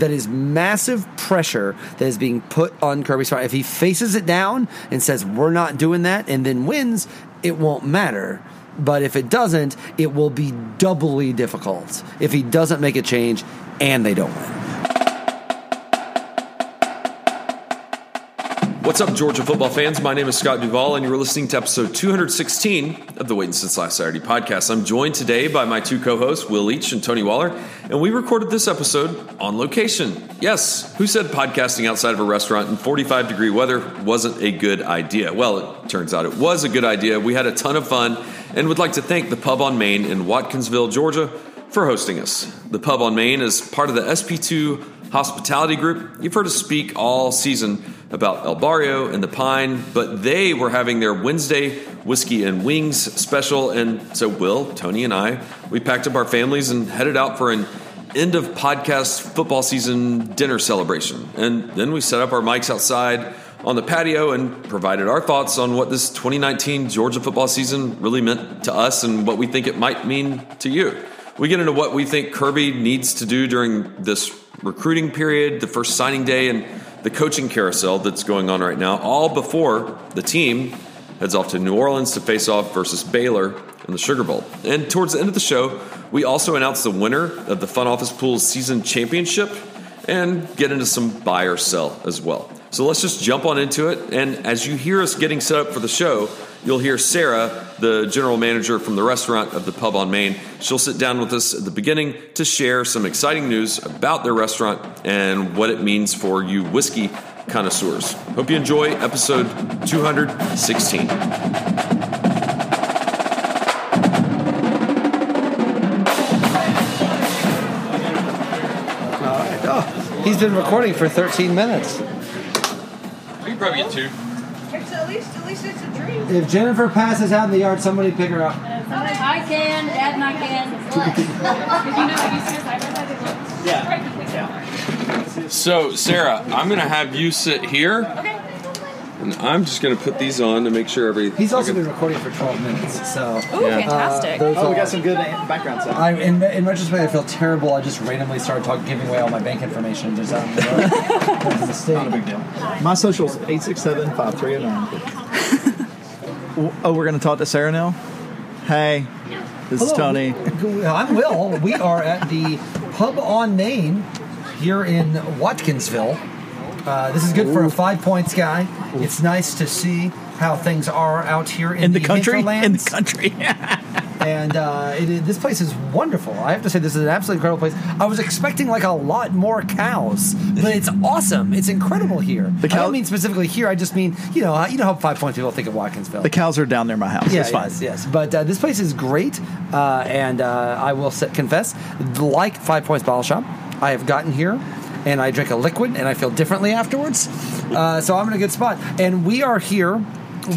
that is massive pressure that is being put on Kirby Smart. If he faces it down and says, We're not doing that, and then wins, it won't matter. But if it doesn't, it will be doubly difficult if he doesn't make a change and they don't win. What's up, Georgia football fans? My name is Scott Duvall, and you're listening to episode 216 of the Waiting Since Last Saturday podcast. I'm joined today by my two co hosts, Will Leach and Tony Waller, and we recorded this episode on location. Yes, who said podcasting outside of a restaurant in 45 degree weather wasn't a good idea? Well, it turns out it was a good idea. We had a ton of fun and would like to thank the Pub on Main in Watkinsville, Georgia, for hosting us. The Pub on Main is part of the SP2 Hospitality Group. You've heard us speak all season about El Barrio and the Pine, but they were having their Wednesday whiskey and wings special, and so Will, Tony, and I we packed up our families and headed out for an end of podcast football season dinner celebration, and then we set up our mics outside on the patio and provided our thoughts on what this 2019 Georgia football season really meant to us and what we think it might mean to you. We get into what we think Kirby needs to do during this recruiting period, the first signing day, and the coaching carousel that's going on right now, all before the team heads off to New Orleans to face off versus Baylor in the Sugar Bowl. And towards the end of the show, we also announce the winner of the Fun Office Pools season championship and get into some buy or sell as well. So let's just jump on into it. And as you hear us getting set up for the show, you'll hear Sarah, the general manager from the restaurant of the Pub on Main. She'll sit down with us at the beginning to share some exciting news about their restaurant and what it means for you whiskey connoisseurs. Hope you enjoy episode 216. Oh, he's been recording for 13 minutes. You can probably get two. It's at least, at least it's a dream. If Jennifer passes out in the yard, somebody pick her up. I can, Dad and I can. yeah. So, Sarah, I'm going to have you sit here, Okay. And I'm just going to put these on to make sure every. He's also been recording for 12 minutes, so. Ooh, Yeah. fantastic. those Oh, we got some good background sound. I, in, in retrospect, I feel terrible. I just randomly started talking, giving away all my bank information just out in the road. That was a mistake. Not a big deal. My social's 867 5309. Oh, we're going to talk to Sarah now? Hey, this is Tony. I'm Will. We are at the Pub on Main here in Watkinsville. Uh, this is good for a five points guy. It's nice to see how things are out here in, In the country? In the country. and uh, it is, this place is wonderful. I have to say, this is an absolutely incredible place. I was expecting like a lot more cows, but it's awesome. It's incredible here. The I don't mean specifically here. I just mean you know you know how Five Points people think of Watkinsville. the cows are down near my house. Yeah, it's fine. yes, yes. But uh, this place is great, uh, and uh, I will set, confess, like Five Points Bottle Shop, I have gotten here. And I drink a liquid, and I feel differently afterwards. Uh, so I'm in a good spot. And we are here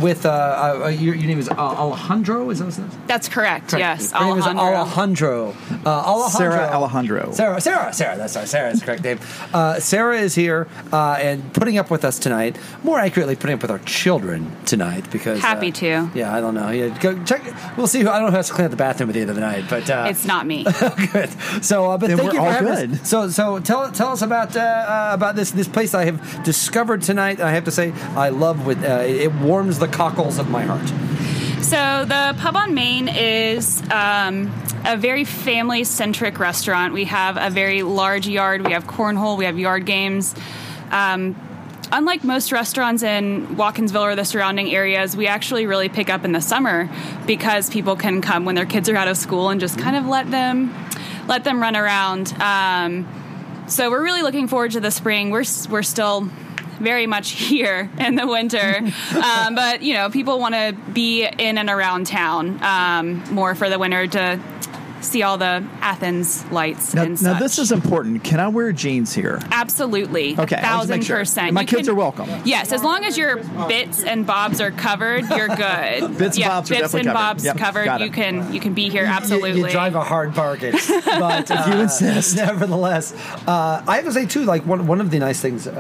with uh, uh, your, your name is uh, Alejandro. Is that what it is? That's correct. Yes, Her name is Alejandro. Alejandro. Uh, Alejandro. Sarah Alejandro. Sarah, Sarah, Sarah. That's right. Sarah is the correct name. Uh, Sarah is here uh, and putting up with us tonight. More accurately, putting up with our children tonight because Happy uh, to. Yeah, I don't know. Yeah, go check. We'll see. Who, I don't know who has to clean up the bathroom at the end of the night, but uh, It's not me. good. So, uh, but Then thank we're you for all having us. So, so tell tell us about uh, uh, about this this place I have discovered tonight. I have to say, I love with uh, it warms the cockles of my heart. So the Pub on Main is um, a very family-centric restaurant. We have a very large yard. We have cornhole. We have yard games. Um, unlike most restaurants in Watkinsville or the surrounding areas, we actually really pick up in the summer because people can come when their kids are out of school and just kind of let them let them run around. Um, so we're really looking forward to the spring. We're we're still very much here in the winter, um, but you know people want to be in and around town um, more for the winter to see all the Athens lights Now, and now this is important. Can I wear jeans here? Absolutely. Okay, I A wanted thousand make sure. percent. My You kids are welcome. Yes, as long as your bits and bobs are covered, you're good. Bits and yeah, bobs are bits definitely and covered. bobs Yep, covered. You can you can be here You- absolutely. You, drive a hard bargain, but uh, you insist. Nevertheless, uh, I have to say too, like one one of the nice things uh,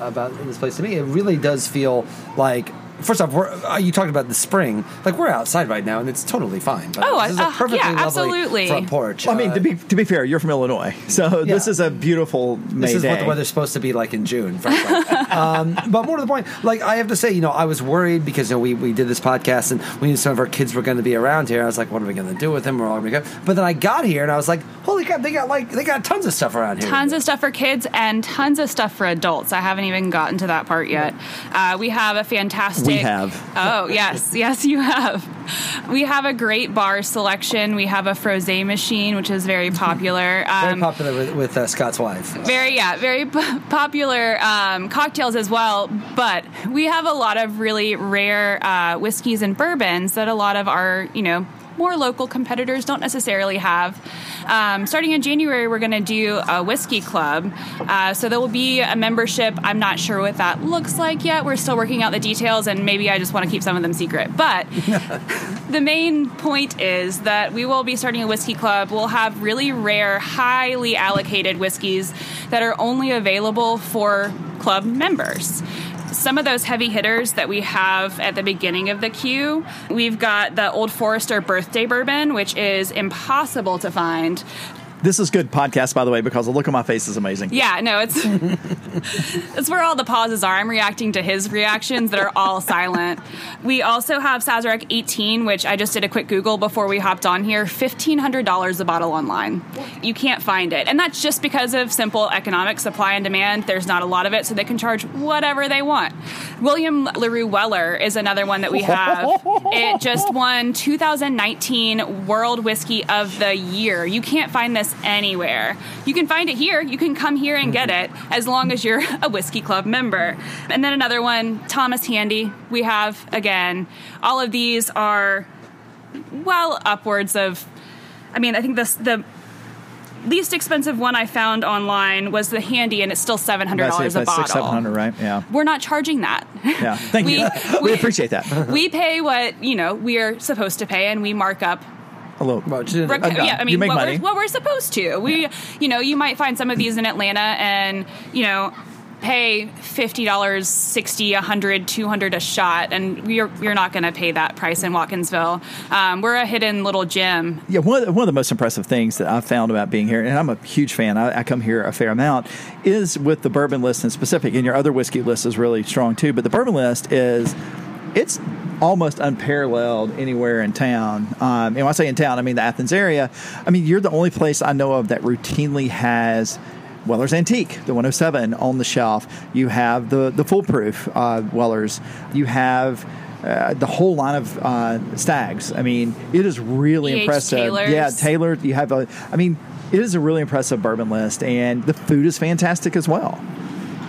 uh, about this place to me, it really does feel like first off, we're, uh, you talked about the spring. Like we're outside right now, and it's totally fine. But Oh, this is a uh, perfectly yeah, lovely absolutely. front porch. Well, I mean, Uh, to be to be fair, you're from Illinois, so this is a beautiful May This is day. what the weather's supposed to be like in June, frankly. um, but more to the point, like I have to say, you know, I was worried because you know we, we did this podcast and we knew some of our kids were going to be around here. I was like, what are we going to do with them? We're all going to go. But then I got here and I was like, holy crap, they got like they got tons of stuff around here. Tons of stuff for kids and tons of stuff for adults. I haven't even gotten to that part yet. Uh, we have a fantastic. We have. Oh yes, yes, you have. We have a great bar selection. We have a froze machine, which is very popular. Very Um, popular with, with uh, Scott's wife. very yeah very p- popular um, cocktails as well but we have a lot of really rare uh, whiskeys and bourbons that a lot of our you know more local competitors don't necessarily have. Um, starting in January, we're going to do a whiskey club. Uh, so there will be a membership. I'm not sure what that looks like yet. We're still working out the details, and maybe I just want to keep some of them secret. But the main point is that we will be starting a whiskey club. We'll have really rare, highly allocated whiskeys that are only available for club members. Some of those heavy hitters that we have at the beginning of the queue, we've got the Old Forester Birthday Bourbon, which is impossible to find. This is good podcast, by the way, because the look on my face is amazing. Yeah, no, it's it's where all the pauses are. I'm reacting to his reactions that are all silent. We also have Sazerac 18, which I just did a quick Google before we hopped on here. Fifteen hundred dollars a bottle online. You can't find it, and that's just because of simple economic supply and demand. There's not a lot of it, so they can charge whatever they want. William Larue Weller is another one that we have. it just won 2019 World Whiskey of the Year. You can't find this anywhere. You can find it here. You can come here and get it as long as you're a whiskey club member. And then another one, Thomas Handy. We have again. All of these are well upwards of. I mean, I think this the least expensive one I found online was the Handy, and it's still seven hundred dollars a That's bottle. six, seven hundred, right? Yeah. We're not charging that. Yeah. Thank We- you. we appreciate that. we pay what you know we are supposed to pay, and we mark up Hello. Well, just- Rec- Uh, yeah, I mean, you make what, money. We're, what we're supposed to. We, you know, you might find some of these in Atlanta and, you know, pay $50, 60 100 200 a shot, and we're, you're not going to pay that price in Watkinsville. Um, we're a hidden little gem. Yeah, one of, the, one of the most impressive things that I've found about being here, and I'm a huge fan, I, I come here a fair amount, is with the bourbon list in specific, and your other whiskey list is really strong too, but the bourbon list is, it's almost unparalleled anywhere in town. Um, and when I say in town, I mean the Athens area. I mean, you're the only place I know of that routinely has Weller's Antique, the 107 on the shelf. You have the the foolproof uh, Weller's. You have uh, the whole line of uh, stags. I mean, it is really E.H. impressive. Taylor's. Yeah, Taylor. You have a. I mean, it is a really impressive bourbon list, and the food is fantastic as well.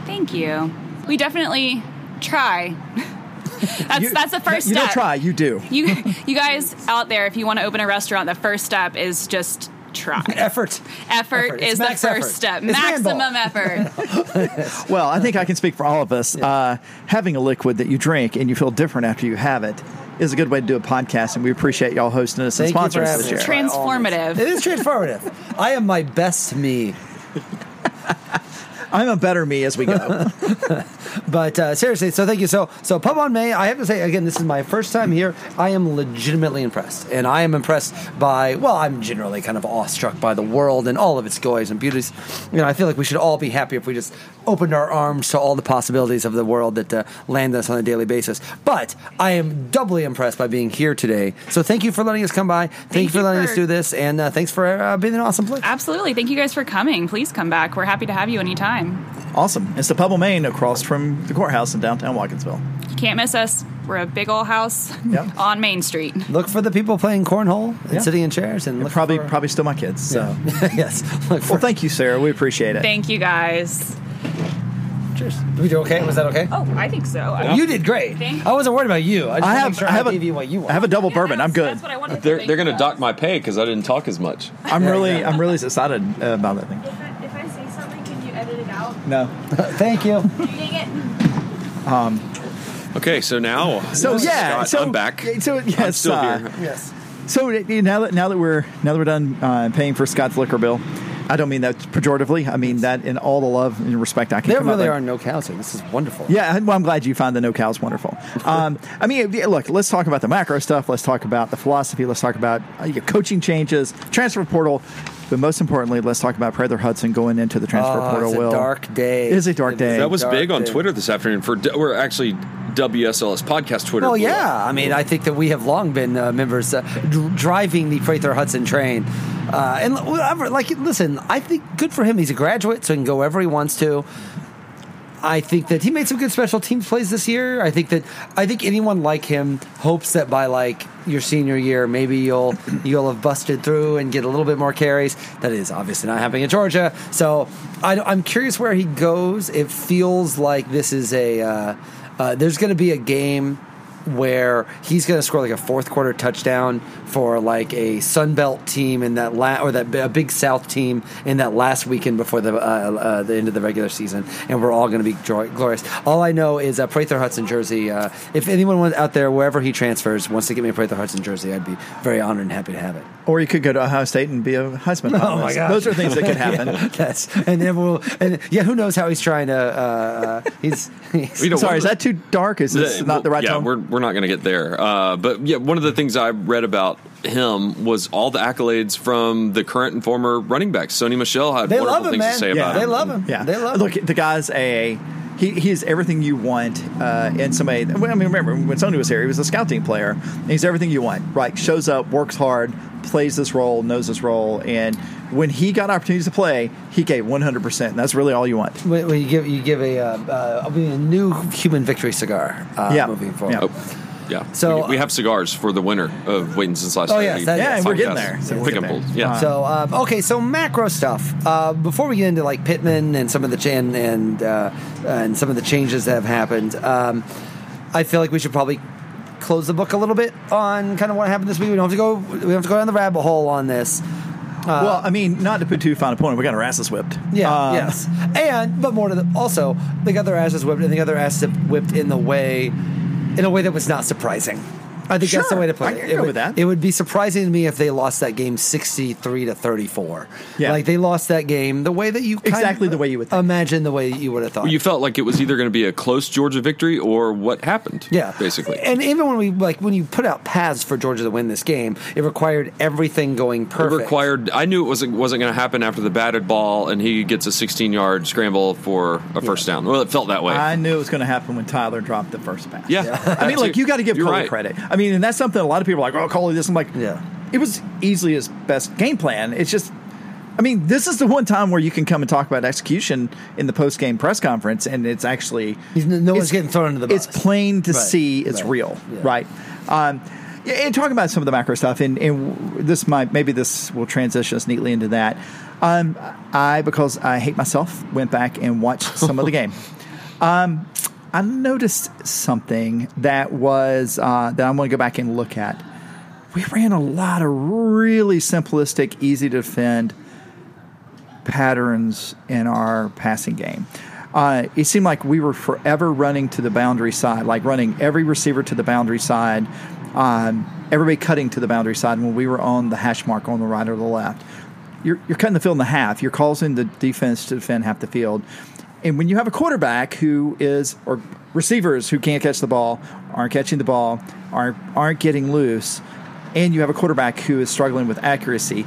Thank you. We definitely try. that's, You- that's the first You step. don't try, you do. You, you guys out there, if you want to open a restaurant, the first step is just try. effort. Effort, It's is the first effort. step. It's Maximum handball. effort. Well, I think I can speak for all of us. Uh, having a liquid that you drink and you feel different after you have it is a good way to do a podcast, and we appreciate y'all hosting us and Thank you for sponsoring us having this us. Transformative. It is transformative. I am my best me. I'm a better me as we go. But uh, seriously, so thank you. So, so Pub on Main. I have to say again, this is my first time here. I am legitimately impressed, and I am impressed by. Well, I'm generally kind of awestruck by the world and all of its joys and beauties. You know, I feel like we should all be happy if we just opened our arms to all the possibilities of the world that uh, land us on a daily basis. But I am doubly impressed by being here today. So, thank you for letting us come by. Thank, you for letting for- us do this, and uh, thanks for uh, being an awesome place. Absolutely. Thank you guys for coming. Please come back. We're happy to have you anytime. Awesome. It's the Pub on Main across from the courthouse in downtown Watkinsville. You can't miss us. We're a big old house Yeah. on Main Street. Look for the people playing cornhole and Yeah. sitting in chairs, and look Probably, for, probably still my kids. So, yes. Look for well, thank you, Sarah. We appreciate it. Thank you guys. Cheers. Did we do okay? Was that okay? Oh, I think so. You did great. Thank- I wasn't worried about you. I just I have, sure I have I a, gave you what you want. I have a double bourbon. I'm good. That's what I wanted. They're they're going to dock my pay because I didn't talk as much. I'm really, I'm really excited uh, about that thing. If I, if I say something, can you edit it out? No. Thank you. Dang it. Okay, so now So yeah, Scott. so I'm back. So yes, I'm still uh, here. yes. So uh, now that now that we're now that we're done uh, paying for Scott's liquor bill, I don't mean that pejoratively. I mean that in all the love and respect I can. There come out really with. are no cows here. This is wonderful. Yeah, well, I'm glad you find the no cows wonderful. Um, I mean, look, let's talk about the macro stuff. Let's talk about the philosophy. Let's talk about uh, coaching changes, transfer portal, but most importantly, let's talk about Prather Hudson going into the transfer Oh, portal. it's a Will dark day. It is a dark It day. That was dark big on day. Twitter this afternoon for we're actually WSLS podcast Twitter. Well, yeah. I mean, I think that we have long been uh, members uh, dr- driving the Prather Hudson train. Uh, and whatever, like, listen, I think good for him. He's a graduate, so he can go wherever he wants to. I think that he made some good special teams plays this year. I think that I think anyone like him hopes that by like your senior year, maybe you'll you'll have busted through and get a little bit more carries. That is obviously not happening at Georgia. So I, I'm curious where he goes. It feels like this is a uh, uh, there's going to be a game where he's going to score like a fourth quarter touchdown for like a Sun Belt team in that la- or that a Big South team in that last weekend before the uh, uh, the end of the regular season, and we're all going to be joy- glorious. All I know is a Prather Hudson jersey. Uh, if anyone out there wherever he transfers wants to get me a Prather Hudson jersey, I'd be very honored and happy to have it. Or you could go to Ohio State and be a Heisman. Oh my finalist. gosh. Those are things that could happen. That's and then we'll and yeah, who knows how he's trying to. Uh, uh, he's, he's You know, Sorry, is of that too dark? Is this The- not the right yeah, tone? we're we're not going to get there. Uh, but yeah, one of the things I read about him was all the accolades from the current and former running backs. Sony Michel had They wonderful love him, things man. to say Yeah. about They him. They love him. Yeah, They love Look, the guy's a he. He is everything you want uh, in somebody. well, I mean, remember when Sony was here, he was a scout team player. And he's everything you want. Right, shows up, works hard, plays this role, knows this role, and when he got opportunities to play, he gave one hundred percent. That's really all you want. when when you give you give a uh, uh, a new human victory cigar. Uh, Yeah. moving forward. Yeah. Oh, yeah. So- we, we have cigars for the winner of Waiting since last Oh, night. yes, that- Yeah, and we're getting there. So we'll Pick and there. pull. Yeah. Uh, So um, okay, so macro stuff. Uh, before we get into like Pittman and some of the chan and uh, and some of the changes that have happened, um, I feel like we should probably close the book a little bit on kind of what happened this week. We don't have to go. We don't have to go down the rabbit hole on this. well, I mean, not to put too fine a point, we got our asses whipped. Yeah, Um, yes, and but more to the also they got their asses whipped and they got their asses whipped in the way in a way that was not surprising. I think that's the way to put I it. can it go would, with that. It would be surprising to me if they lost that game sixty-three to thirty-four. Yeah. like they lost that game the way that you kind Exactly of the way you would think. imagine the way you would have thought. You felt like it was either going to be a close Georgia victory or what happened. yeah, basically. And even when we like when you put out paths for Georgia to win this game, it required everything going It perfect. required. I knew it wasn't wasn't going to happen after the batted ball, and he gets a 16 yard scramble for a first down. Well, it felt that way. I knew it was going to happen when Tyler dropped the first pass. yeah, I mean, like you got to give You're Coley right. credit. I mean, and that's something a lot of people are like, oh, Coley, this. I'm like, Yeah. it was easily his best game plan. It's just, I mean, this is the one time where you can come and talk about execution in the post game press conference, and it's actually He's- no one's it's- getting thrown under the bus. It's plain to Right, see it's right, real, yeah. right? Um, yeah, and talking about some of the macro stuff, and, and this might maybe this will transition us neatly into that. Um, I because I hate myself went back and watched some of the game. Um, I noticed something that was uh, that I'm going to go back and look at. We ran a lot of really simplistic, easy to defend patterns in our passing game. Uh, it seemed like we were forever running to the boundary side, like running every receiver to the boundary side, um, everybody cutting to the boundary side when we were on the hash mark on the right or the left. You're, you're cutting the field in the half. You're causing the defense to defend half the field. And when you have a quarterback who is, or receivers who can't catch the ball, aren't catching the ball, aren't, aren't getting loose, and you have a quarterback who is struggling with accuracy,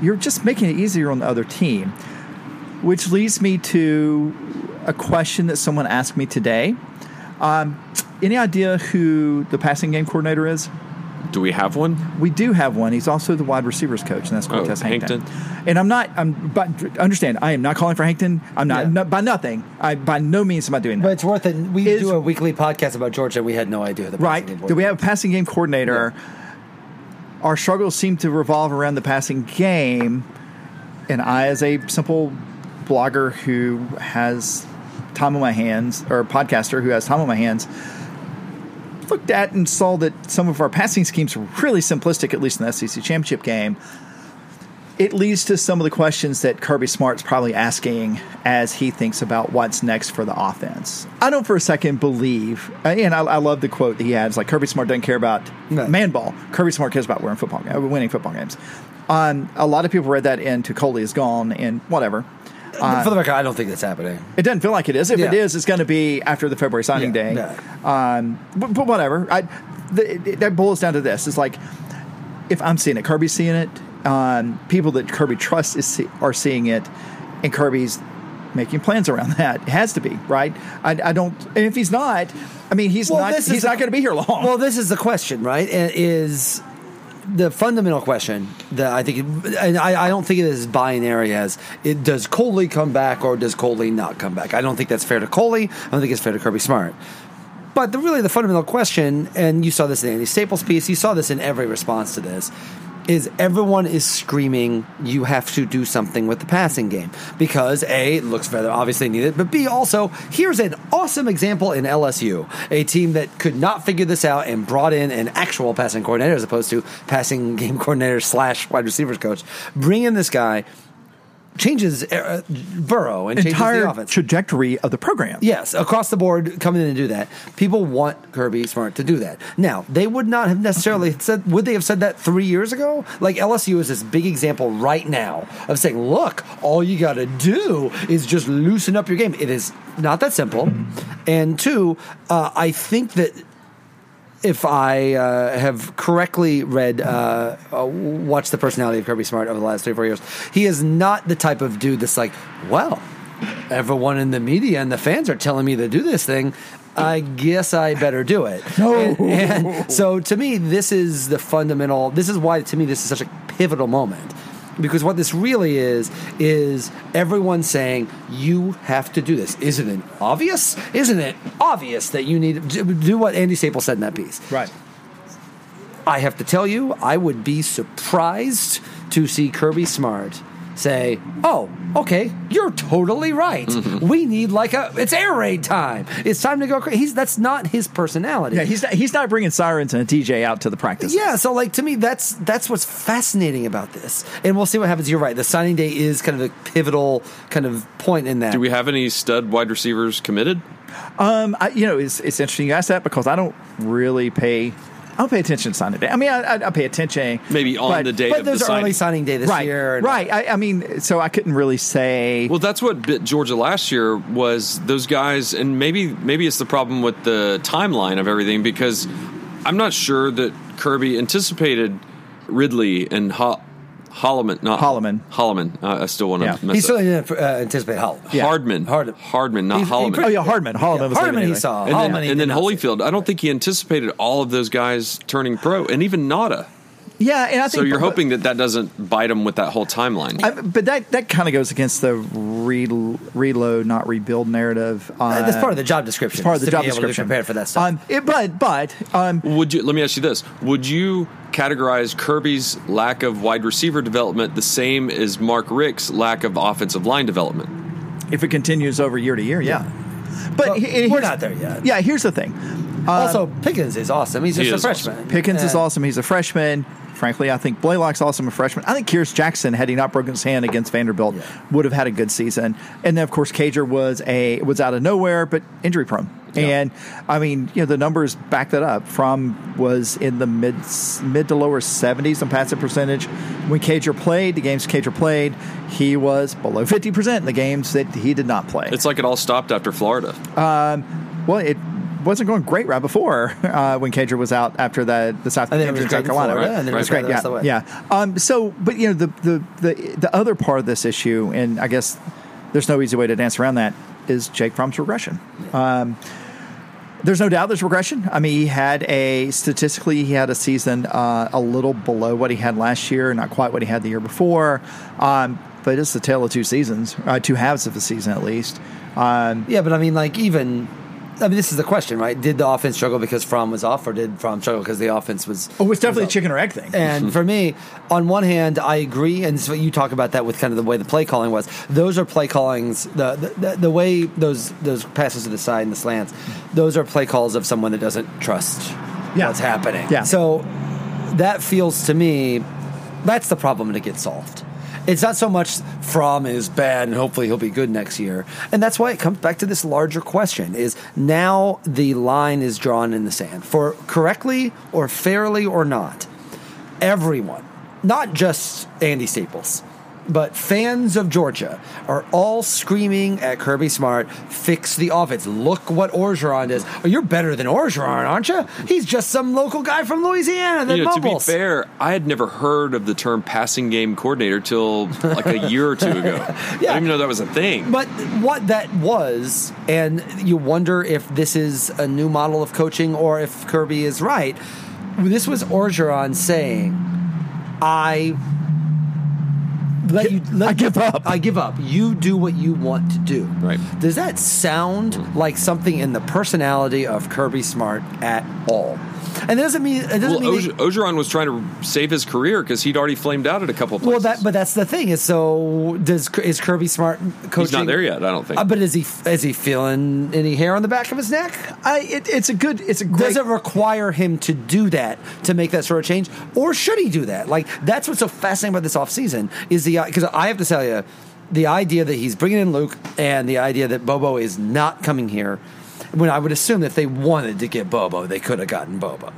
you're just making it easier on the other team. Which leads me to a question that someone asked me today. Um, any idea who the passing game coordinator is? Do we have one? We do have one. He's also the wide receivers coach, and that's Cortez Oh, Hankton. Hankton. And I'm not. I'm. But understand, I am not calling for Hankton. I'm not Yeah. no- by nothing. I by no means am I doing that. But it's worth it. We Is- do a weekly podcast about Georgia. and We had no idea who the right? passing Do we have a passing game coordinator? Our struggles seem to revolve around the passing game, and I, as a simple blogger who has time on my hands, or podcaster who has time on my hands, looked at and saw that some of our passing schemes were really simplistic, at least in the SEC championship game. It leads to some of the questions that Kirby Smart's probably asking as he thinks about what's next for the offense. I don't for a second believe, and I, I love the quote that he had. It's like Kirby Smart doesn't care about No. man ball. Kirby Smart cares about winning football, uh, winning football games. Um, a lot of people read that into Coley is gone and whatever. But for the record, I don't think that's happening. It doesn't feel like it is. If it Yeah. is, it's going to be after the February signing Yeah, day. Um, but, but whatever. I, the, that boils down to this: it's like if I'm seeing it, Kirby's seeing it. Um, people that Kirby trusts is see, are seeing it, and Kirby's making plans around that. It has to be right. I, I don't. And if he's not, I mean, he's Well, not. this is He's the- not going to be here long. Well, this is the question, right? And Is the fundamental question that I think, and I, I don't think it is binary as it does Coley come back or does Coley not come back. I don't think that's fair to Coley. I don't think it's fair to Kirby Smart. But the, really, the fundamental question, and you saw this in Andy Staples' piece, you saw this in every response to this, is everyone is screaming you have to do something with the passing game because a it looks rather obviously needed, but b also here's an awesome example in LSU, a team that could not figure this out and brought in an actual passing coordinator as opposed to passing game coordinator slash wide receivers coach. Bring in this guy, changes uh, Burrow and changes the entire offense. trajectory of the program. Yes, across the board, come in and do that. People want Kirby Smart to do that. Now, they would not have necessarily said, would they have said that three years ago? Like LSU is this big example right now of saying, look, all you got to do is just loosen up your game. It is not that simple. And two, uh, I think that if I uh, have correctly read, uh, uh, watched the personality of Kirby Smart over the last three, four years, he is not the type of dude that's like, well, everyone in the media and the fans are telling me to do this thing. I guess I better do it. No. And, and so to me, this is the fundamental, this is why to me this is such a pivotal moment. Because what this really is, is everyone saying, you have to do this. Isn't it obvious? Isn't it obvious that you need to do what Andy Staples said in that piece? Right. I have to tell you, I would be surprised to see Kirby Smart say, "Oh, okay, you're totally right. Mm-hmm. We need like a it's air raid time. It's time to go." Cra-. He's that's not his personality. Yeah, he's not, he's not bringing sirens and a DJ out to the practice. Yeah, so like to me, that's that's what's fascinating about this, and we'll see what happens. You're right. The signing day is kind of a pivotal kind of point in that. Do we have any stud wide receivers committed? Um, I, you know, it's it's interesting you ask that because I don't really pay. I don't pay attention to signing day. I mean, I, I, I pay attention Maybe on but- the day but of the there's early signing. signing day this right, year. and- right. I, I mean, so I couldn't really say. Well, that's what bit Georgia last year was those guys, and maybe maybe it's the problem with the timeline of everything because I'm not sure that Kirby anticipated Ridley and Ho- Holloman, not Holloman. Holloman. Uh, I still want to Yeah. mess He up. certainly didn't uh, anticipate Hall. Hardman, Hard- Hardman, not He- he Holloman. pretty- oh yeah, Hardman. Hardman Yeah, was Hardman leaving he anyway. saw. and Hallman then, he and did then not see. Holyfield. I don't think he anticipated all of those guys turning pro, and even Nauta. Yeah, and I think So you're but- hoping that that doesn't bite them with that whole timeline. I, but that that kind of goes against the re- reload, not rebuild narrative. Uh, that's part of the job description. It's part of the to job be able to be description. prepared for that stuff. Um, it, but but um, Would you? Let me ask you this: Would you categorize Kirby's lack of wide receiver development the same as Mark Richt's lack of offensive line development? if it continues over year to year, yeah. But, But he- we're not there yet. Yeah, here's the thing. also, Pickens is awesome. He's He a is awesome. freshman. Pickens is awesome. He's a freshman. Frankly, I think Blaylock's awesome, a freshman. I think Kearis Jackson, had he not broken his hand against Vanderbilt, Yeah. would have had a good season. And then, of course, Cager was a was out of nowhere, but injury prone. And I mean, you know, the numbers back that up. From was in the mid mid to lower seventies on passing percentage. When Cager played, the games Cager played, he was below fifty percent in the games that he did not play. It's like it all stopped after Florida. Um, well, it wasn't going great right before uh, when Cager was out after the the South And then it was South Carolina. Right? and then it was great. great the rest of the way. Yeah, yeah. Um, so, but you know, the, the the the other part of this issue, and I guess there's no easy way to dance around that, is Jake Fromm's regression. Um, there's no doubt there's regression. I mean, he had a statistically he had a season uh, a little below what he had last year, not quite what he had the year before. Um, but it's the tale of two seasons, uh, two halves of the season at least. Um, Yeah, but I mean, like even. I mean, this is the question, right? Did the offense struggle because Fromm was off, or did Fromm struggle because the offense was? oh, it's definitely a was chicken or egg thing. And for me, on one hand, I agree, and so you talk about that with kind of the way the play calling was. Those are play callings. The the, the, the way those those passes to the side and the slants, those are play calls of someone that doesn't trust Yeah. what's happening. Yeah. So that feels to me that's the problem to get solved. It's not so much Fromm is bad and hopefully he'll be good next year. And that's why it comes back to this larger question is now the line is drawn in the sand for correctly or fairly or not. Everyone, not just Andy Staples, but fans of Georgia are all screaming at Kirby Smart, fix the offense. Look what Orgeron does. Oh, you're better than Orgeron, aren't you? He's just some local guy from Louisiana that You know, to be fair, I had never heard of the term passing game coordinator till like a year or two ago. I didn't even know that was a thing. But what that was, and you wonder if this is a new model of coaching or if Kirby is right. This was Orgeron saying, "I let you. Let, I give up. I give up. You do what you want to do." Right. Does that sound mm. like something in the personality of Kirby Smart at all? And it doesn't mean it doesn't well, mean. Oge- Ogeron was trying to save his career because he'd already flamed out at a couple of well, that but that's the thing is so does is Kirby Smart coaching? He's not there yet, I don't think. Uh, but is he is he feeling any hair on the back of his neck? I, it, it's a good. It's a great. Does it require him to do that to make that sort of change, or should he do that? Like that's what's so fascinating about this offseason is the because I have to tell you, the idea that he's bringing in Luke and the idea that Bobo is not coming here. When I would assume that if they wanted to get Bobo, they could have gotten Bobo.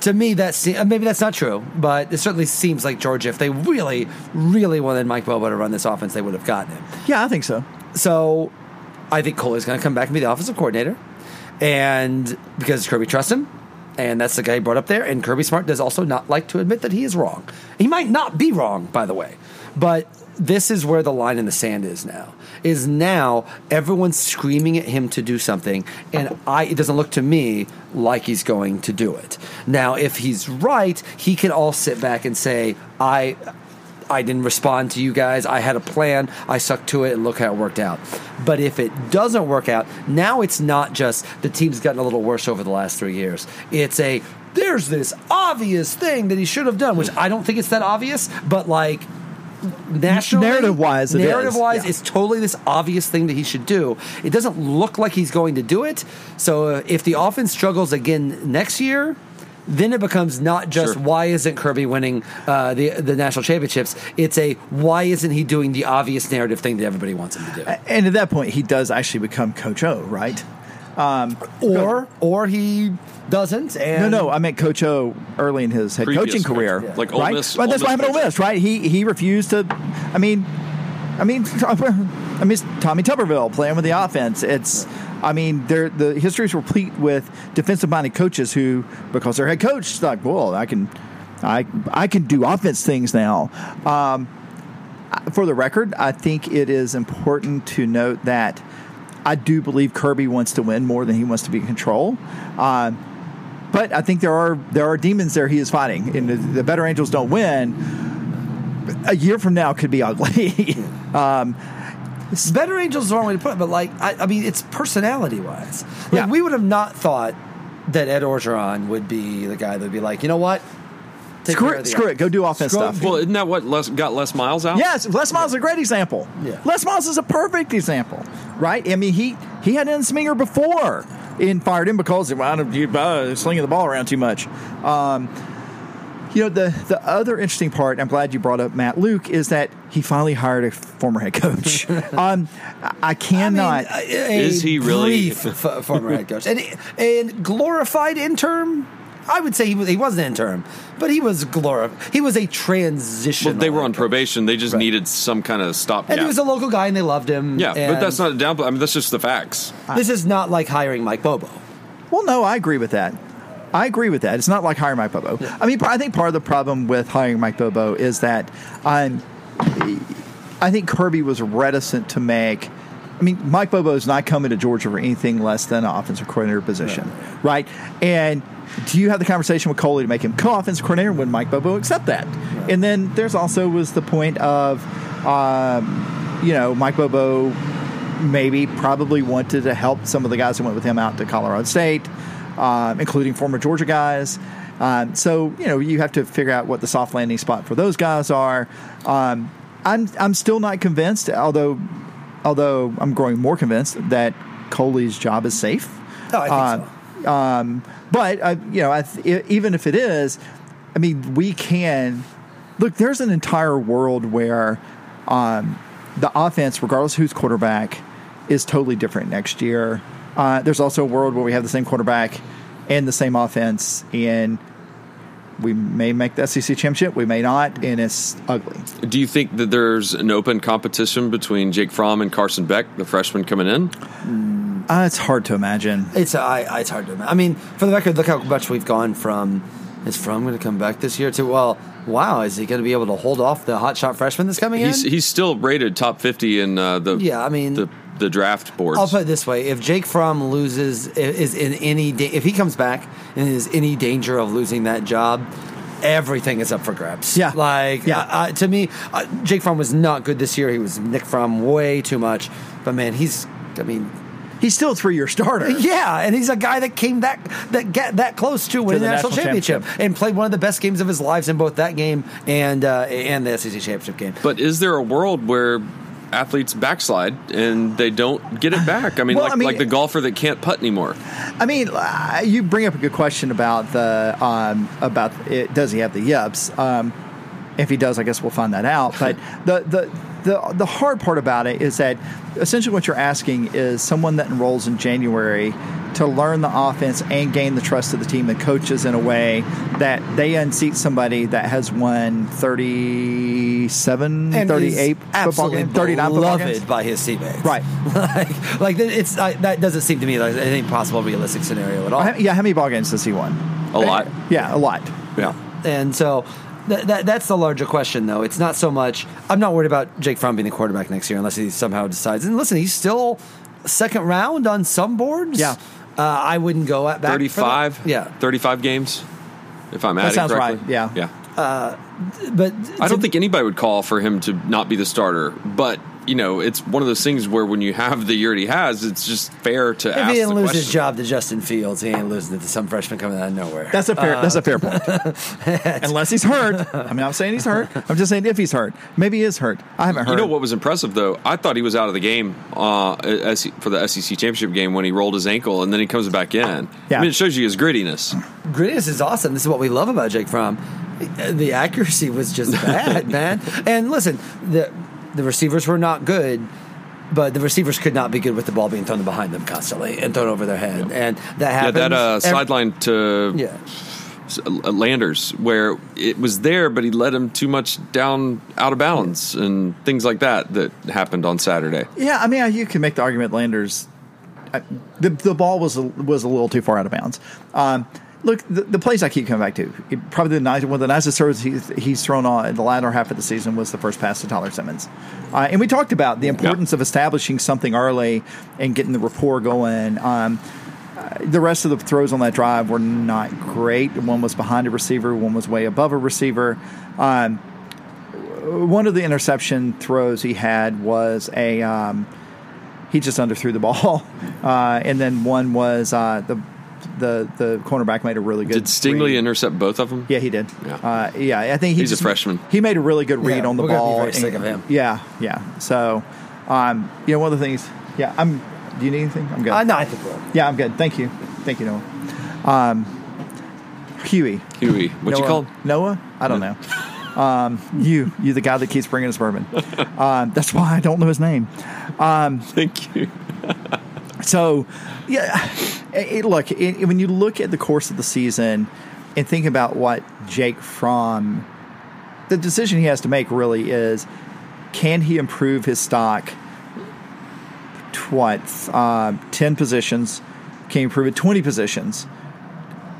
To me, that's uh, maybe that's not true, but it certainly seems like Georgia. If they really, really wanted Mike Bobo to run this offense, they would have gotten him. yeah, I think so. So I think Coley's going to come back and be the offensive coordinator. And because Kirby trusts him, and that's the guy he brought up there. And Kirby Smart does also not like to admit that he is wrong. He might not be wrong, by the way. But this is where the line in the sand is now. Is now everyone's screaming at him to do something, and I it doesn't look to me like he's going to do it. Now, if he's right, he can all sit back and say, I I didn't respond to you guys. I had a plan. I stuck to it, and look how it worked out. But if it doesn't work out, now it's not just the team's gotten a little worse over the last three years. It's a there's this obvious thing that he should have done, which I don't think it's that obvious, but like nationally, it is. narrative wise, Yeah. it's totally this obvious thing that he should do. It doesn't look like he's going to do it. So uh, if the offense struggles again next year. Then it becomes not just Sure. why isn't Kirby winning uh, the the national championships? It's a why isn't he doing the obvious narrative thing that everybody wants him to do? And at that point, he does actually become Coach O, right? Or or he doesn't. No, And no, I meant Coach O early in his head Previous coaching coach, career, yeah. Like Ole right? Miss- But that's Ole what happened Miss at Ole Miss, right? He he refused to. I mean, I mean, I mean, Tommy Tuberville playing with the offense. It's, I mean, there the history is replete with defensive-minded coaches who, because their head coach, is like, well, I can, I I can do offense things now. Um, for the record, I think it is important to note that I do believe Kirby wants to win more than he wants to be in control. Uh, but I think there are there are demons there he is fighting, and the, the better angels don't win. A year from now could be ugly. um, better angels is the wrong way to put it, but like I, I mean, it's personality wise. Like Yeah. we would have not thought that Ed Orgeron would be the guy that would be like, you know what? Take screw care of it, the screw it, go do offense Screw- stuff. well, isn't that what Les, got Les Miles out? Yes, Les Miles is a great example. Yeah. Les Miles is a perfect example, right? I mean, he he had Ensminger before and fired him because he wound up uh, slinging the ball around too much. Um, you know, the the other interesting part, I'm glad you brought up Matt Luke, is that he finally hired a former head coach. um, I- I I cannot. mean, a- a Is he really- brief f- former head coach and and glorified interim? I would say he was he wasn't interim, but he was glorified. He was a transition. Well, they were on probation. They just Right. needed some kind of stop. and he was a local guy, and they loved him. yeah, but that's not a downplay. I mean, that's just the facts. This is not like hiring Mike Bobo. Well, no, I agree with that. I agree with that. It's not like hiring Mike Bobo. I mean, I think part of the problem with hiring Mike Bobo is that um, I think Kirby was reticent to make. I mean, Mike Bobo is not coming to Georgia for anything less than an offensive coordinator position, right? And do you have the conversation with Coley to make him co-offensive coordinator? Would Mike Bobo accept that? And then there's also was the point of, um, you know, Mike Bobo maybe probably wanted to help some of the guys who went with him out to Colorado State, um, including former Georgia guys. Um, so you know you have to figure out what the soft landing spot for those guys are. Um, I'm I'm still not convinced, although although I'm growing more convinced that Coley's job is safe. No, I think so. Um, but uh, you know, I th- even if it is, I mean, we can look. There's an entire world where um, the offense, regardless of who's quarterback, is totally different next year. Uh, there's also a world where we have the same quarterback and the same offense and we may make the SEC championship, we may not, and it's ugly. Do you think that there's an open competition between Jake Fromm and Carson Beck, the freshman coming in? Uh, it's hard to imagine. It's I, it's hard to. imagine. I mean, for the record, look how much we've gone from. Is Fromm going to come back this year? To well, wow, is he going to be able to hold off the hotshot freshman that's coming He's in? he's still rated top 50 in uh, the Yeah, I mean- the the draft boards. I'll put it this way: if Jake Fromm loses, is in any, da- if he comes back and is any danger of losing that job, everything is up for grabs. Yeah. like Yeah. uh, uh, to me, uh, Jake Fromm was not good this year. He was Nick Fromm way too much, but man, he's. I mean, He's still a three year starter. yeah, and he's a guy that came that that get that close to winning the the national, national championship, championship. and played one of the best games of his lives in both that game and uh, and the SEC championship game. but is there a world where athletes backslide and they don't get it back? I mean, Well, like I mean- like the golfer that can't putt anymore. I mean, uh, you bring up a good question about the um, about it, does he have the yips? Um, if he does, I guess we'll find that out. But the, the the the hard part about it is that essentially what you're asking is someone that enrolls in January to learn the offense and gain the trust of the team and coaches in a way that they unseat somebody that has won 37, and 38 football absolutely games, 39 football beloved games. by his teammates. Right. like, like it's uh, that doesn't seem to me like any possible realistic scenario at all. How- Yeah, how many ball games does he win? A lot. Yeah, a lot. Yeah. And so that, that that's the larger question, though. It's not so much. I'm not worried about Jake Fromm being the quarterback next year unless he somehow decides. And listen, he's still second round on some boards. Yeah. Uh, I wouldn't go at back that. 35? Yeah, 35 games, if I'm adding that sounds correctly. right, yeah. Yeah. but I don't think anybody would call for him to not be the starter, but you know, it's one of those things where when you have the year he has, it's just fair to if ask he didn't the lose question. his job to Justin Fields, he ain't losing it to some freshman coming out of nowhere. That's a fair. that's a fair point. Uh, Unless he's hurt. I mean, I'm saying he's hurt. I'm just saying if he's hurt. Maybe he is hurt. I haven't heard. You know what was impressive though? I thought he was out of the game uh, for the SEC championship game when he rolled his ankle, and then he comes back in. Yeah. I mean, it shows you his grittiness. Grittiness is awesome. This is what we love about Jake Fromm. The accuracy was just bad, man. And listen, the the receivers were not good, but the receivers could not be good with the ball being thrown behind them constantly and thrown over their head. And that Yeah, happens. that uh, Every- sideline to Yeah. uh, Landers, where it was there, but he let him too much down out of bounds and things like that that happened on Saturday. Yeah, I mean, you can make the argument Landers. I, the the ball was a, was a little too far out of bounds. Um, look, the, the plays I keep coming back to. it- probably the nice, one of the nicest throws he's, he's thrown on in the latter half of the season was the first pass to Tyler Simmons. Uh, and we talked about the importance of establishing something early and getting the rapport going. Um, uh, the rest of the throws on that drive were not great. One was behind a receiver, one was way above a receiver. Um, one of the interception throws he had was a um, he just underthrew the ball, uh, and then one was uh, the the the cornerback made a really good. Did Stingley read. intercept both of them? Yeah, he did. Yeah. uh, yeah. I think he He's a freshman. He made a really good read Yeah, on the we're gonna be ball. very sick of him. Yeah, yeah. So, um, you know, one of the things. Yeah, I'm. Do you need anything? I'm good. Uh, no, I think we're. Yeah, I'm good. Thank you. Thank you, Noah. Um, Huey. Huey, what you called? Noah? I don't know. Um, you, you the guy that keeps bringing us bourbon. Um, that's why I don't know his name. Thank you. So, yeah, it, look it, when you look at the course of the season and think about what Jake Fromm, the decision he has to make really is, can he improve his stock? to What uh, ten positions? Can he improve it twenty positions?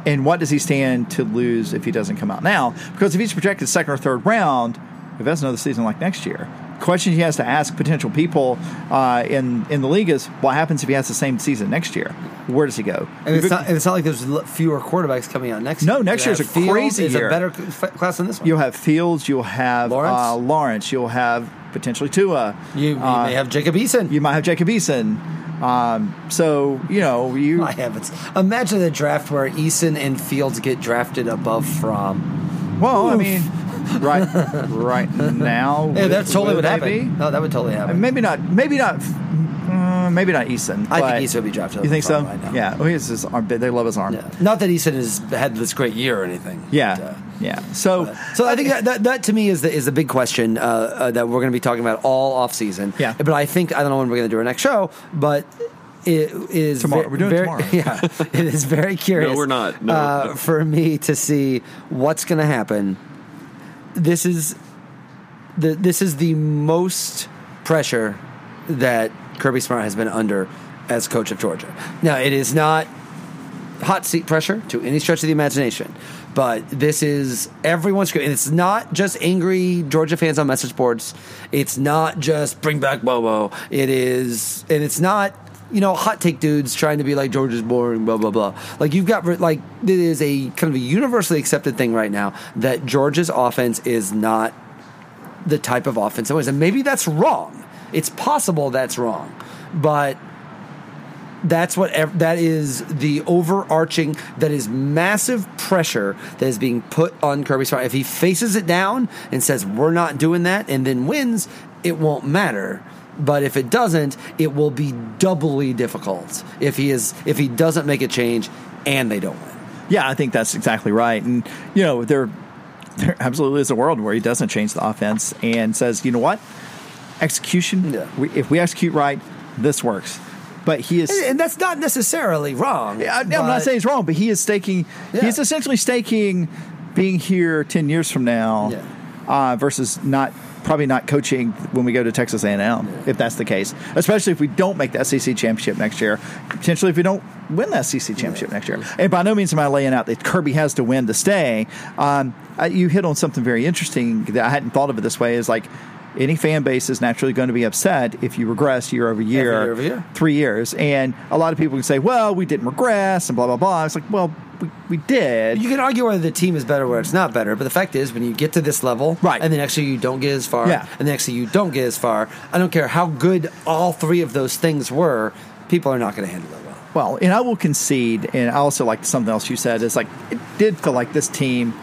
And what does he stand to lose if he doesn't come out now? Because if he's projected second or third round, if that's another season like next year, question he has to ask potential people uh, in in the league is, what happens if he has the same season next year? Where does he go? And it's not, it's not like there's fewer quarterbacks coming out next No, year. next year's a Fields crazy year. a better class than this one. You'll have Fields, you'll have Lawrence? Uh, Lawrence, you'll have potentially Tua. you, you uh, may have Jacob Eason. you might have Jacob Eason. Um, so you know you. My heavens. Imagine a draft where Eason and Fields get drafted above Fromm. Well, I mean, right, right now. Yeah, would- that's totally would what happened. be? No, that would totally happen. Maybe not. Maybe not. Uh, maybe not Eason. I think Eason would be drafted. You think so? Fromm right now. Yeah. Oh, he's his arm. They love his arm. Yeah. Not that Eason has had this great year or anything. Yeah. But, uh, yeah. So. So I think that, that, that to me is the is the big question uh, uh, that we're going to be talking about all off season. Yeah. But I think I don't know when we're going to do our next show, but it is Tomorrow. ve- We're doing very, tomorrow. Yeah, it is very curious. no, we're not. No, uh, no. For me to see what's going to happen. This is the this is the most pressure that Kirby Smart has been under as coach of Georgia. Now, it is not hot seat pressure to any stretch of the imagination. But this is everyone's And It's not just angry Georgia fans on message boards. It's not just bring back Bobo. It is, and it's not you know hot take dudes trying to be like Georgia's boring. Blah blah blah. Like you've got like it is a kind of a universally accepted thing right now that George's offense is not the type of offense it was, and maybe that's wrong. It's possible that's wrong, but that's what that is the overarching that is massive pressure that is being put on Kirby Smart. If he faces it down and says we're not doing that and then wins, it won't matter. But if it doesn't, it will be doubly difficult if he is if he doesn't make a change and they don't win. Yeah, I think that's exactly right. And you know, there there absolutely is a world where he doesn't change the offense and says, you know what, execution. Yeah. We, if we execute right, this works. But he is. And, and that's not necessarily wrong. I, I'm not saying it's wrong, but he is staking. Yeah. He's essentially staking being here ten years from now, Yeah. uh, versus not probably not coaching when we go to Texas A&M, if that's the case. Especially if we don't make the SEC championship next year, potentially if we don't win the SEC championship next year. And by no means am I laying out that Kirby has to win to stay. Um, you hit on something very interesting that I hadn't thought of it this way. Is like. Any fan base is naturally going to be upset if you regress year over year, year over year. three years. And a lot of people can say, well, we didn't regress and blah, blah, blah. It's like, well, we, we did. You can argue whether the team is better or it's not better, but the fact is, when you get to this level, Right. and the next year you don't get as far, Yeah. and the next year you don't get as far, I don't care how good all three of those things were, people are not going to handle it well. Well, and I will concede, and I also like something else you said is like it did feel like this team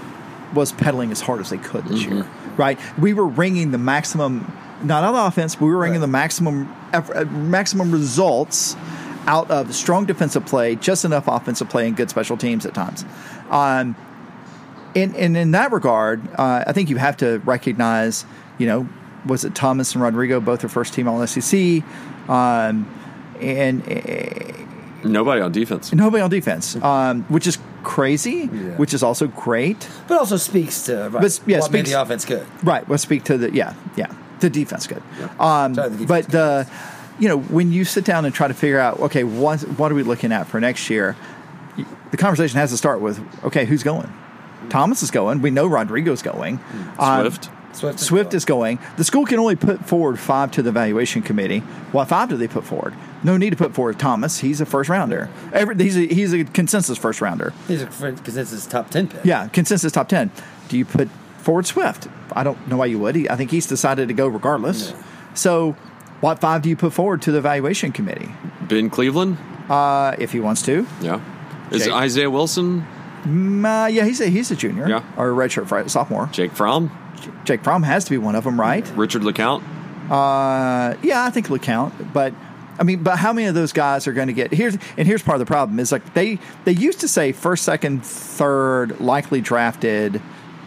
was pedaling as hard as they could this year, right? We were ringing the maximum, not of offense, but we were ringing Right. the maximum, eff- uh, maximum results out of strong defensive play, just enough offensive play, and good special teams at times. Um, and, and in that regard, uh, I think you have to recognize, you know, was it Thomas and Rodrigo, both their first team all SEC, um, and uh, Nobody on defense. nobody on defense, um, which is crazy, Yeah. which is also great. But also speaks to right, But, yeah, what made speaks- the offense good. Right. Let's speak to the yeah, yeah, the defense good. Um, Sorry, the defense but the you know when you sit down and try to figure out okay, what what are we looking at for next year? The conversation has to start with okay, who's going? Thomas is going. We know Rodrigo's going. Um, Swift. Swift is Swift going. is going. The school can only put forward five to the evaluation committee. What five do they put forward? No need to put forward Thomas. He's a first rounder. Every, he's a, he's a consensus first rounder. He's a because it's his top ten pick. Yeah, consensus top 10. Do you put forward Swift? I don't know why you would. He, I think he's decided to go regardless. Yeah. So, what five do you put forward to the evaluation committee? Ben Cleveland. Uh, if he wants to. Yeah. Is Jake. Isaiah Wilson? Mm, uh, yeah, he's a, he's a junior Yeah. or a redshirt fri- sophomore. Jake Fromm? Jake Fromm has to be one of them, right? Richard LeCounte? Uh, yeah, I think LeCounte, but I mean, but how many of those guys are going to get here's and here's part of the problem is like they they used to say first, second, third, likely drafted,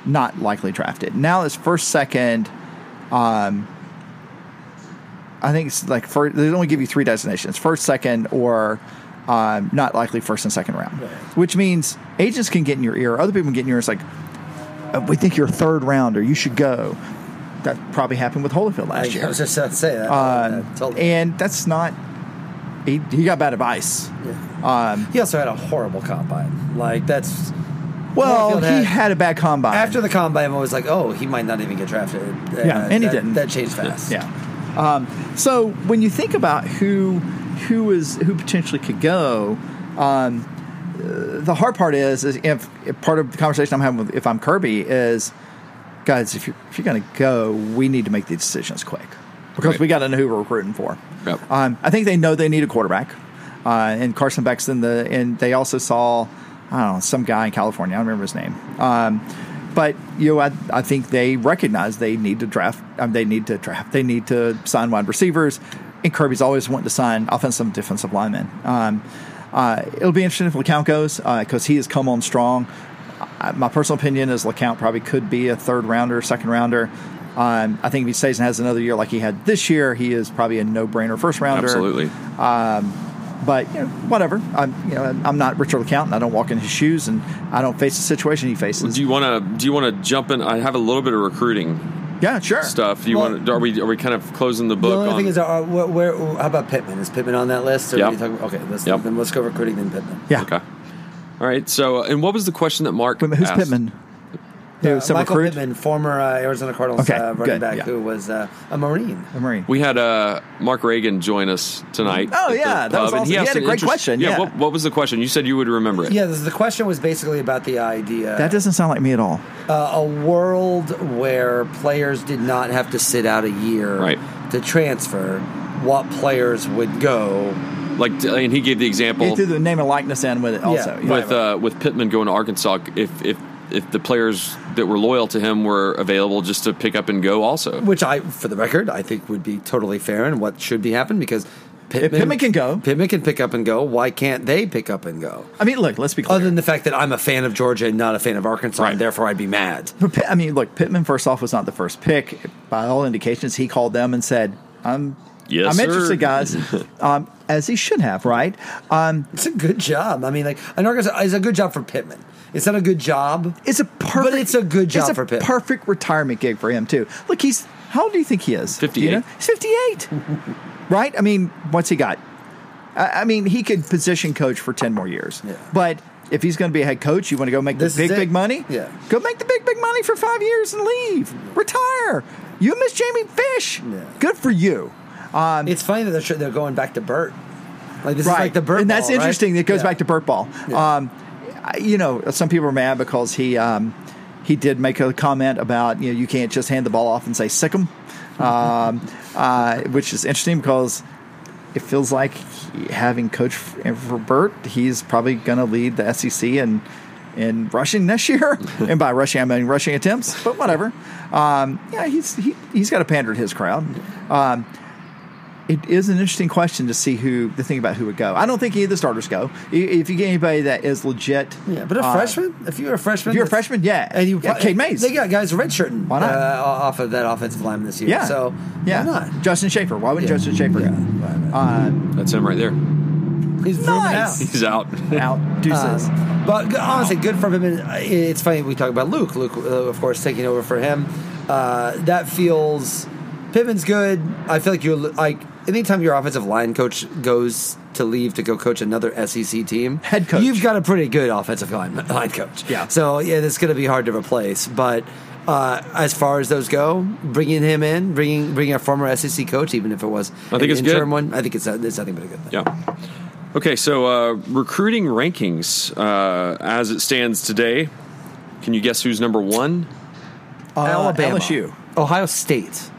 not likely drafted. Now it's first, second. Um, I think it's like for they only give you three designations: first, second, or um, not likely first and second round. Right. Which means agents can get in your ear, other people can get in your ear. It's like "Uh, we think you're a third rounder, you should go. That probably happened with Holyfield I, last year. I was just about to say that. Um, and that's not. He, he got bad advice. Um, he also had a horrible combine. Like that's well, Holyfield he had- had a bad combine. after the combine. I was like, oh, he might not even get drafted. Yeah, Uh, and he didn't. That changed fast. yeah. Um, so when you think about who who is who potentially could go, um, the hard part is is if, if part of the conversation I'm having with if I'm Kirby is, guys, if you're if you're going to go, we need to make these decisions quick because Right. we got to know who we're recruiting for. Yep. Um, I think they know they need a quarterback, uh, and Carson Beck's in the and they also saw I don't know some guy in California. I don't remember his name. Um, but you know, I, I think they recognize they need to draft. Um, they need to draft. They need to sign wide receivers. And Kirby's always wanting to sign offensive and defensive linemen. Um, uh, it'll be interesting if LeCounte goes because he has come on strong. Uh, my personal opinion is LeCounte probably could be a third rounder, second rounder. Um, I think if he stays and has another year like he had this year, he is probably a no brainer first rounder. Absolutely. But you know, whatever. I'm you know I'm not Richard LeCounte, and I don't walk in his shoes, and I don't face the situation he faces. Do you want to? Do you want to jump in? I have a little bit of recruiting yeah, sure. stuff. Do you Well- want? Are we? Are we kind of closing the book? The book? only on, thing is, uh, where, where, how about Pittman? Is Pittman on that list? Or Yep. are you talking, okay, let's, Yep. then let's go recruiting then Pittman. Yeah. okay. All right. So, and what was the question that Mark? Wait a who's asked? Pittman? Who, Uh, some Michael recruit? Pittman, former uh, Arizona Cardinals Okay, uh, running good, back, yeah. who was uh, a Marine. A Marine. We had uh, Mark Reagan join us tonight. Oh, yeah, that was pub, and awesome. He asked had a great interest- question, yeah. What, what was the question? You said you would remember it. Yeah, this, the question was basically about the idea That doesn't sound like me at all. uh, a world where players did not have to sit out a year Right. to transfer. What players would go? Like, and he gave the example. He threw the name and likeness in with it also. Yeah. with uh, with Pittman going to Arkansas, if if if the players that were loyal to him were available just to pick up and go, also. Which I, for the record, I think would be totally fair and what should be happen because Pittman, Pittman can go. Pittman can pick up and go. Why can't they pick up and go? I mean, look, let's be clear. Other than the fact that I'm a fan of Georgia and not a fan of Arkansas, Right. and therefore I'd be mad. But Pitt- I mean, look, Pittman first off was not the first pick. By all indications, he called them and said, "I'm, Yes, I'm sir." interested, guys," um, as he should have, right? Um, It's a good job. I mean, like, an Arkansas is a good job for Pittman. It's not a good job. it's a perfect, But it's a good job it's a for Pittman. Perfect retirement gig for him too. Look, he's how old do you think he is? Do you 58. know? He's fifty-eight, right? I mean, what's he got? I, I mean, he could position coach for ten more years, Yeah. but. If he's going to be a head coach, you want to go make This the big, big money? Yeah. Go make the big, big money for five years and leave. Retire. You miss Jamie Fish. Yeah. Good for you. Um, It's funny that they're, they're going back to Burt. Like this right. is like the Burt, and that's ball, right? interesting. It goes Yeah. back to Burt Ball. Yeah. Um, I- you know, some people are mad because he um, he did make a comment about you know you can't just hand the ball off and say sick 'em, um, uh, which is interesting because it feels like he, having coach for Burt, he's probably going to lead the SEC and in rushing this year. and by rushing, I mean rushing attempts, but whatever. Um, yeah, he's he, he's got to pander to his crowd. Um, it is an interesting question to see who the thing about who would go. I don't think any of the starters go. If you get anybody that is legit, Yeah, but a uh, freshman? If you're a freshman, if you're a freshman, yeah, and you yeah, Cade Mays, they got guys redshirting Why not? uh, off of that offensive line this year. yeah, so yeah, why not? Justin Shaffer. Why wouldn't Yeah. Justin Shaffer Yeah. go? Uh, That's him right there. He's zooming Nice. out. He's out. out deuces. Uh, but honestly, good for him. And it's funny we talk about Luke. Luke, uh, of course, taking over for him. Uh, that feels Pittman's good. I feel like you're like anytime your offensive line coach goes to leave to go coach another SEC team, Head coach. you've got a pretty good offensive line, line coach. Yeah. So yeah, it's going to be hard to replace. But uh, as far as those go, bringing him in, bringing bringing a former SEC coach, even if it was I think an it's good. interim one, I think it's, it's nothing but a good thing. Yeah. Okay, so uh, recruiting rankings uh, as it stands today. Can you guess who's number one? Uh, Alabama, LSU. Ohio State.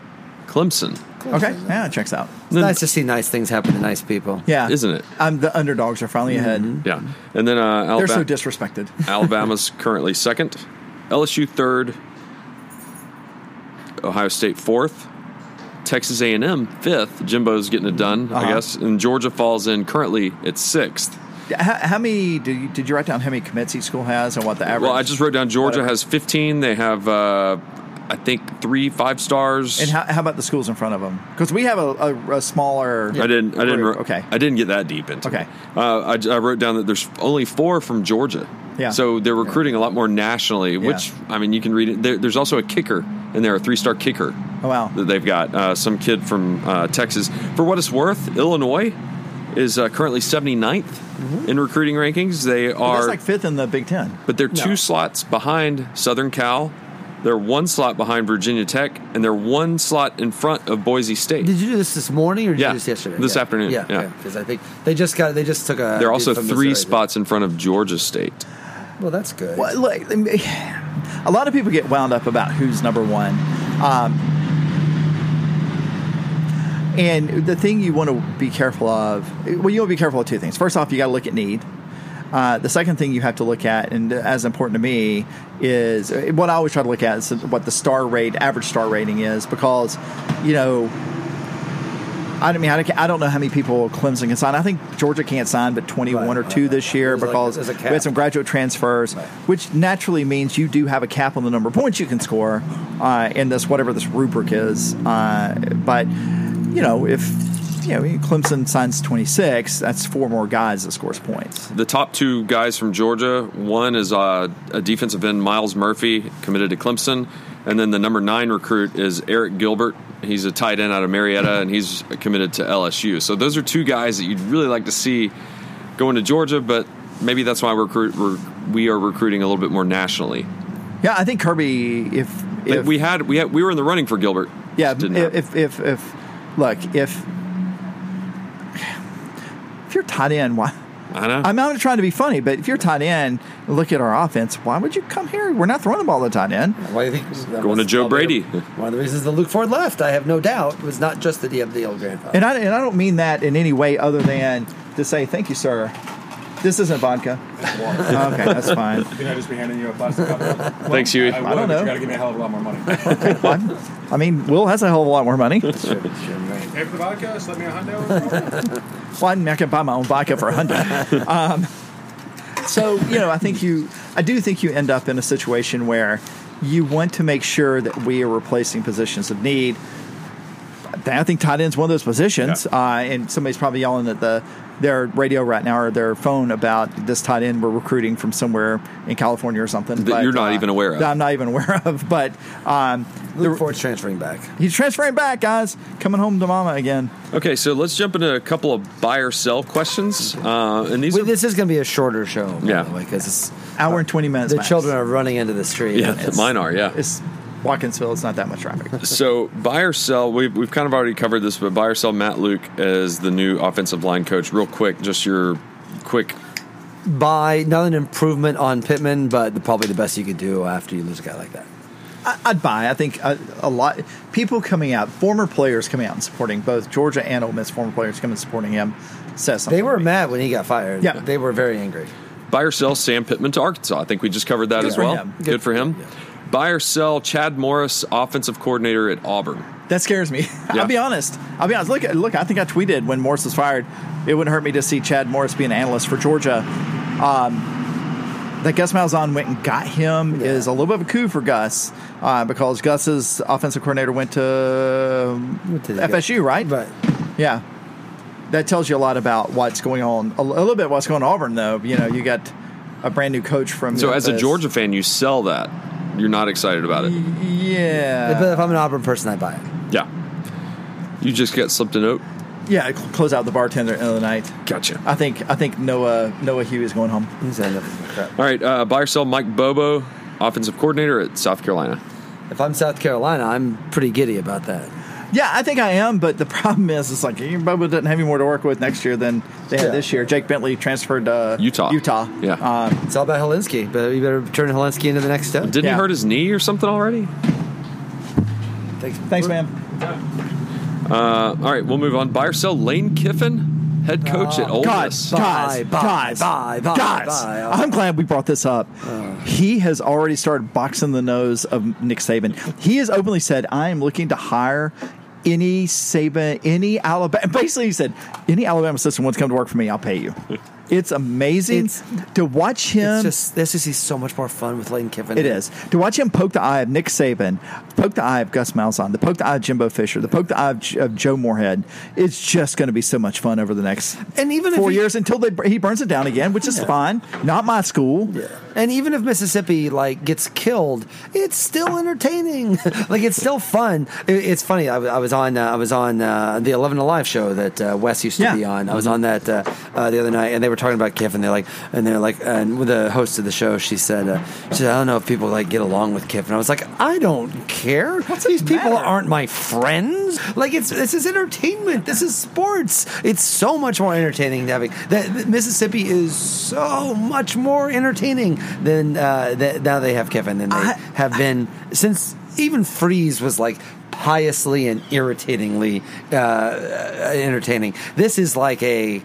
Clemson, Okay, yeah, it checks out. It's nice to see nice things happen to nice people. Yeah, Isn't it? Um, the underdogs are finally ahead. yeah. And then uh, They're so disrespected. Alabama's currently second, LSU third, Ohio State fourth, Texas A&M fifth. Jimbo's getting it done, I Uh-huh. guess, and Georgia falls in currently at sixth. How, how many did you, did you write down? How many commits each school has, and what the average? Well, I just wrote down Georgia Whatever. has 15. They have, uh, I think, three five stars. And how, how about the schools in front of them? Because we have a, a, a smaller. I didn't. I didn't. group. wr- Okay. I didn't get that deep into. Okay. it. Uh, I, j- I wrote down that there's only four from Georgia. Yeah. So they're recruiting a lot more nationally. Which I mean, you can read it. There, there's also a kicker in there, a three-star kicker. Oh, wow. That they've got uh, some kid from uh, Texas. For what it's worth, Illinois is uh, currently 79th in recruiting rankings. They Mm-hmm. That's are, like fifth in the Big Ten. but they're two slots behind Southern Cal. They're one slot behind Virginia Tech, and they're one slot in front of Boise State. Did you do this this morning or did Yeah, you do this yesterday? this Yeah. afternoon, Yeah, yeah. Because I think they just got they just took a. They're also three Missouri. spots in front of Georgia State. Well, that's good. Well, look, a lot of people get wound up about who's number one. Um, and the thing you want to be careful of, well, you want to be careful of two things. First off, you got to look at need. Uh, the second thing you have to look at, and as important to me, is what I always try to look at is what the star rate, average star rating is, because, you know, I don't mean I don't- know how many people Clemson can sign. I think Georgia can't sign, but twenty one Right, or right, two right. this year There's like- because we had some graduate transfers, which naturally means you do have a cap on the number of points you can score uh, in this whatever this rubric is. Uh, but you know, if you know, Clemson signs 26, that's four more guys that scores points. The top two guys from Georgia, one is uh, a defensive end, Myles Murphy, committed to Clemson. And then the number nine recruit is Arik Gilbert. He's a tight end out of Marietta, and he's committed to LSU. So those are two guys that you'd really like to see going to Georgia, but maybe that's why we're, we're we are recruiting a little bit more nationally. Yeah, I think Kirby, if, if we had we had we were in the running for Gilbert. Yeah, Just didn't happen. if, if if if look if you're tight end, why? I know. I'm not trying to be funny, but if you're tight end, look at our offense. Why would you come here? We're not throwing the ball to tight end. Why do you think Going to Joe probably Brady. One of the reasons that Luke Ford left, I have no doubt, was not just that he had the old grandfather. And I and I don't mean that in any way other than to say thank you, sir. This isn't vodka. okay, that's fine. Can I just be handing you a plastic cup? Thanks, Huey. I, would, don't know. You got to give me a hell of a lot more money. Fine. I mean, Will has a hell of a lot more money. Pay for the vodka, slip me a hundo. Well, I'm not going to buy my own vodka for a hundred. Um, so you know, I think you, I do think you end up in a situation where you want to make sure that we are replacing positions of need. I think tight end's one of those positions, uh, and somebody's probably yelling at the their radio right now or their phone about this tight end we're recruiting from somewhere in California or something That you're not even aware of. That I'm not even aware of, but um, Luke the- Ford's transferring back. he's transferring back, guys, coming home to mama again. Okay, so let's jump into a couple of buy or sell questions. Uh, and these Well, are this is going to be a shorter show, by Yeah. the way, because Hour and twenty minutes. the max. children are running into the street. yeah, mine are yeah. It's Watkinsville. It's not that much traffic. So buy or sell, we've, we've kind of already covered this, but buy or sell Matt Luke as the new offensive line coach. Real quick, just your quick. Buy not an improvement on Pittman, but probably the best you could do after you lose a guy like that. I, I'd buy. I think a, a lot people coming out, former players coming out and supporting both Georgia and Ole Miss. Former players coming and supporting him says something. They were mad when he got fired. Yeah. they were very angry. Buy or sell Sam Pittman to Arkansas. I think we just covered that Good as well. him. Good, Good for for him. him, yeah. Buy or sell Chad Morris, offensive coordinator at Auburn. That scares me. Yeah. I'll be honest. I'll be honest. Look, look. I think I tweeted when Morris was fired. It wouldn't hurt me to see Chad Morris be an analyst for Georgia. Um, that Gus Malzahn went and got him Yeah. is a little bit of a coup for Gus uh, because Gus's offensive coordinator went to, Went to the- FSU, right? But Yeah. That tells you a lot about what's going on. A, a little bit what's going on Auburn, though. You know, you got a brand new coach from. So as a Georgia fan, you sell that. You're not excited about it. yeah, but if I'm an Auburn person, I buy it. Yeah. You just got slipped a note. yeah, cl- close out the bartender at the end of the night. Gotcha. I think I think Noah Noah Hugh is going home. He's end up with crap. All right, uh, buy or sell Mike Bobo, offensive coordinator at South Carolina. If I'm South Carolina, I'm pretty giddy about that. Yeah, I think I am, but the problem is, it's like Bubba doesn't have any more to work with next year than they had Yeah. this year. Jake Bentley transferred to Utah. Utah. Yeah. Um, It's all about Hilinski, but you better turn Hilinski into the next step. Didn't Yeah. he hurt his knee or something already? Thanks, thanks, man. Uh, all right, we'll move on. Buy or sell Lane Kiffin, head coach at Ole Miss. Bye, guys, bye, guys, bye, bye, guys. bye. I'm glad we brought this up. Uh. he has already started boxing the nose of Nick Saban. He has openly said, "I am looking to hire." Any Saban, any Alabama, basically he said, any Alabama assistant wants to come to work for me, I'll pay you. It's amazing It's- to watch him. It's just this is so much more fun with Lane Kiffin. It is to watch him poke the eye of Nick Saban, poke the eye of Gus Malzahn, the poke the eye of Jimbo Fisher, the poke the eye of, J- of Joe Moorhead. It's just going to be so much fun over the next And even if four he- years until they, he burns it down again, which is fine. Not my school. Yeah. And even if Mississippi like gets killed, it's still entertaining. like it's still fun. It- it's funny. I, I was on. Uh, I was on uh, the Eleven Alive show that uh, Wes used to Yeah. be on. I was on that uh, uh, the other night, and they were talking about Kiff, and they're like, and they're like, and with the host of the show, she said, uh, she said, I don't know if people like get along with Kiff, and I was like, I don't care. These people matter? aren't my friends. Like it's this is entertainment. This is sports. It's so much more entertaining than having that Mississippi is so much more entertaining than uh, that, now they have Kiffin, than they I- have been since even Freeze was like piously and irritatingly uh, uh, entertaining. This is like a